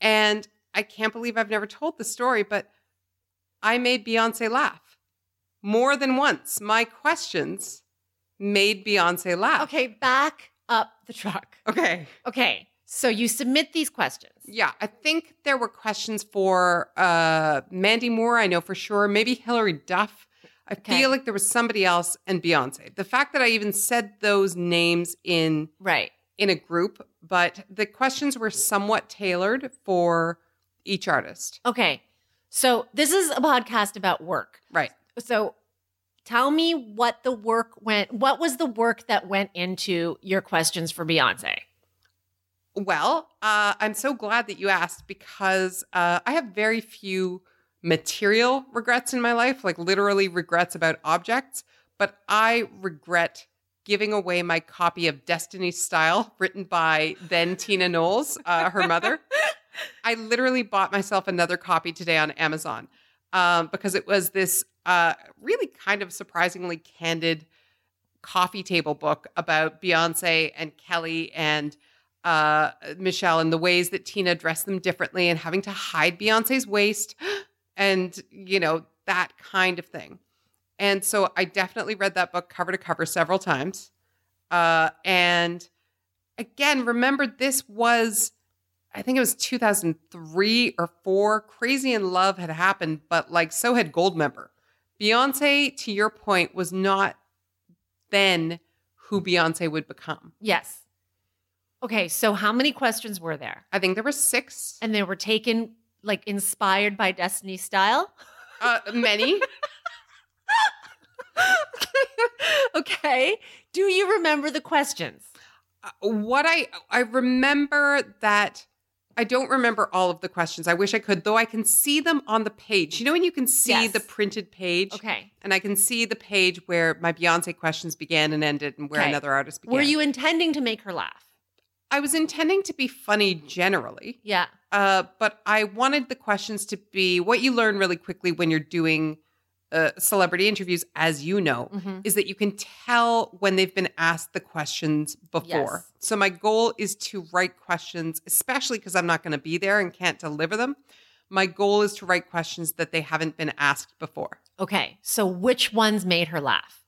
And I can't believe I've never told the story, but I made Beyonce laugh more than once. My questions made Beyonce laugh. Okay, back up the truck. Okay. Okay. So you submit these questions. Yeah, I think there were questions for uh, Mandy Moore, I know for sure. Maybe Hilary Duff. I Okay. feel like there was somebody else and Beyonce. The fact that I even said those names in Right. in a group, but the questions were somewhat tailored for each artist. Okay. So this is a podcast about work. Right. So tell me what the work went what was the work that went into your questions for Beyonce? Well, uh, I'm so glad that you asked because uh, I have very few material regrets in my life, like literally regrets about objects, but I regret giving away my copy of Destiny's Style, written by then Tina Knowles, uh, her mother. [laughs] I literally bought myself another copy today on Amazon um, because it was this uh, really kind of surprisingly candid coffee table book about Beyonce and Kelly and uh, Michelle and the ways that Tina dressed them differently and having to hide Beyonce's waist and, you know, that kind of thing. And so I definitely read that book cover to cover several times. Uh, and again, remember, this was, I think it was 2003 or four. Crazy in Love had happened, but like so had Goldmember. Beyonce, to your point, was not then who Beyonce would become. Yes. Okay, so how many questions were there? I think there were six, And they were taken like inspired by Destiny Style? uh, many. [laughs] okay. Do you remember the questions? Uh, what I I remember that I don't remember all of the questions. I wish I could, though I can see them on the page. You know when you can see Yes. the printed page? Okay. And I can see the page where my Beyonce questions began and ended and where Okay. another artist began. Were you intending to make her laugh? I was intending to be funny generally. Yeah. Uh, but I wanted the questions to be what you learn really quickly when you're doing uh, celebrity interviews, as you know, Mhm. is that you can tell when they've been asked the questions before. Yes. So my goal is to write questions, especially because I'm not going to be there and can't deliver them. My goal is to write questions that they haven't been asked before. Okay. So which ones made her laugh?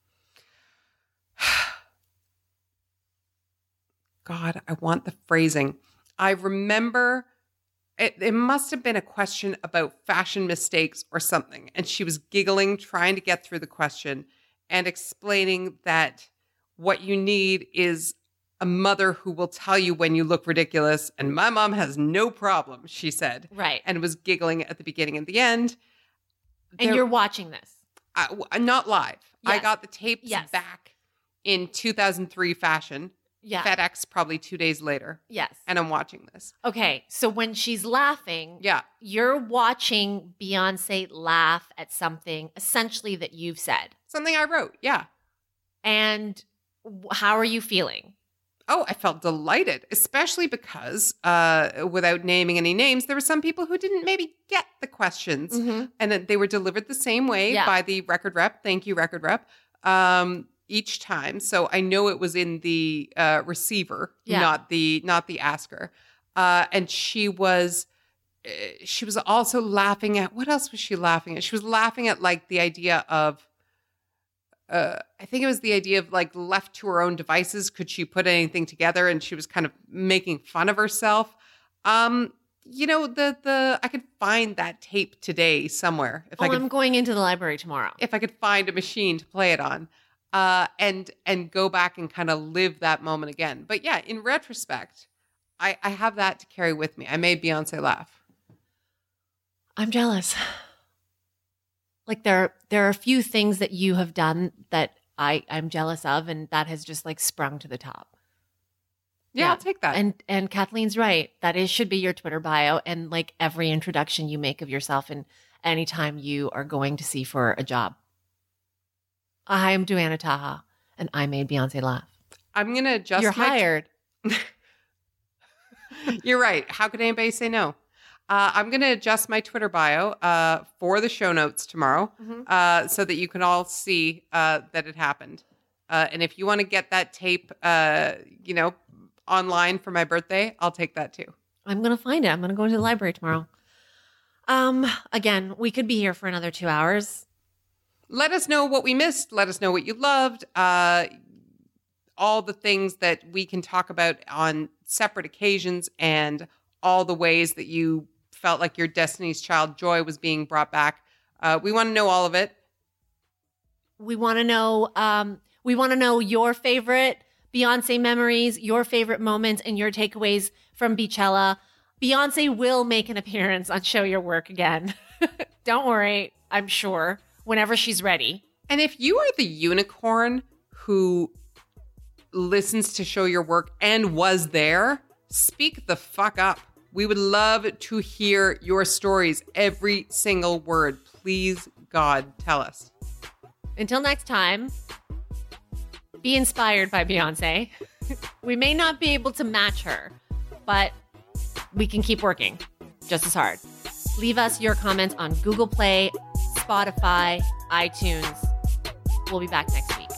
[sighs] God, I want the phrasing. I remember it, it must have been a question about fashion mistakes or something. And she was giggling, trying to get through the question and explaining that what you need is a mother who will tell you when you look ridiculous. And my mom has no problem, she said, Right. and was giggling at the beginning and the end. And There- you're watching this. I, not live. I got the tapes Yes. back in 2003 fashion. Yeah. FedEx probably two days later. Yes. And I'm watching this. Okay. So when she's laughing, Yeah. you're watching Beyonce laugh at something essentially that you've said. Something I wrote. Yeah. And how are you feeling? Oh, I felt delighted, especially because, uh, without naming any names, there were some people who didn't maybe get the questions, Mhm. and that they were delivered the same way Yeah. by the record rep. Thank you, record rep. Um, each time, so I know it was in the uh, receiver, Yeah. not the not the asker. Uh, and she was, uh, she was also laughing at what else was she laughing at? She was laughing at like the idea of uh, I think it was the idea of like left to her own devices, could she put anything together? And she was kind of making fun of herself. Um, you know, the the I could find that tape today somewhere if oh, I could I'm going into the library tomorrow. if I could find a machine to play it on. Uh, and and go back and kind of live that moment again. But yeah, in retrospect, I, I have that to carry with me. I made Beyonce laugh. I'm jealous. Like there there are a few things that you have done that I I'm jealous of and that has just like sprung to the top. Yeah, Yeah. I'll take that. And and Kathleen's right. That is should be your Twitter bio and like every introduction you make of yourself and anytime you are going to see for a job. I'm Duana Taha and I made Beyonce laugh. I'm gonna adjust. You're hired. [laughs] You're right. How could anybody say no? Uh, I'm going to adjust my Twitter bio uh, for the show notes tomorrow Mhm. uh, so that you can all see uh, that it happened. Uh, and if you want to get that tape, uh, you know, online for my birthday, I'll take that too. I'm gonna find it. I'm gonna go into the library tomorrow. Um, again, we could be here for another two hours. Let us know what we missed. Let us know what you loved. Uh, all the things that we can talk about on separate occasions and all the ways that you felt like your Destiny's Child joy was being brought back. Uh, we want to know all of it. We want to know. Um, we want to know your favorite Beyonce memories, your favorite moments, and your takeaways from Beychella. Beyonce will make an appearance on Show Your Work again. [laughs] Don't worry, I'm sure whenever she's ready. And if you are the unicorn who listens to show your work and was there, speak the fuck up. We would love to hear your stories, every single word. Please, God, tell us. Until next time, be inspired by Beyonce. [laughs] we may not be able to match her, but we can keep working just as hard. Leave us your comments on Google Play, Spotify, iTunes. We'll be back next week.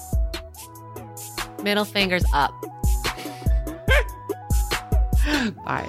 Middle fingers up. [laughs] Bye.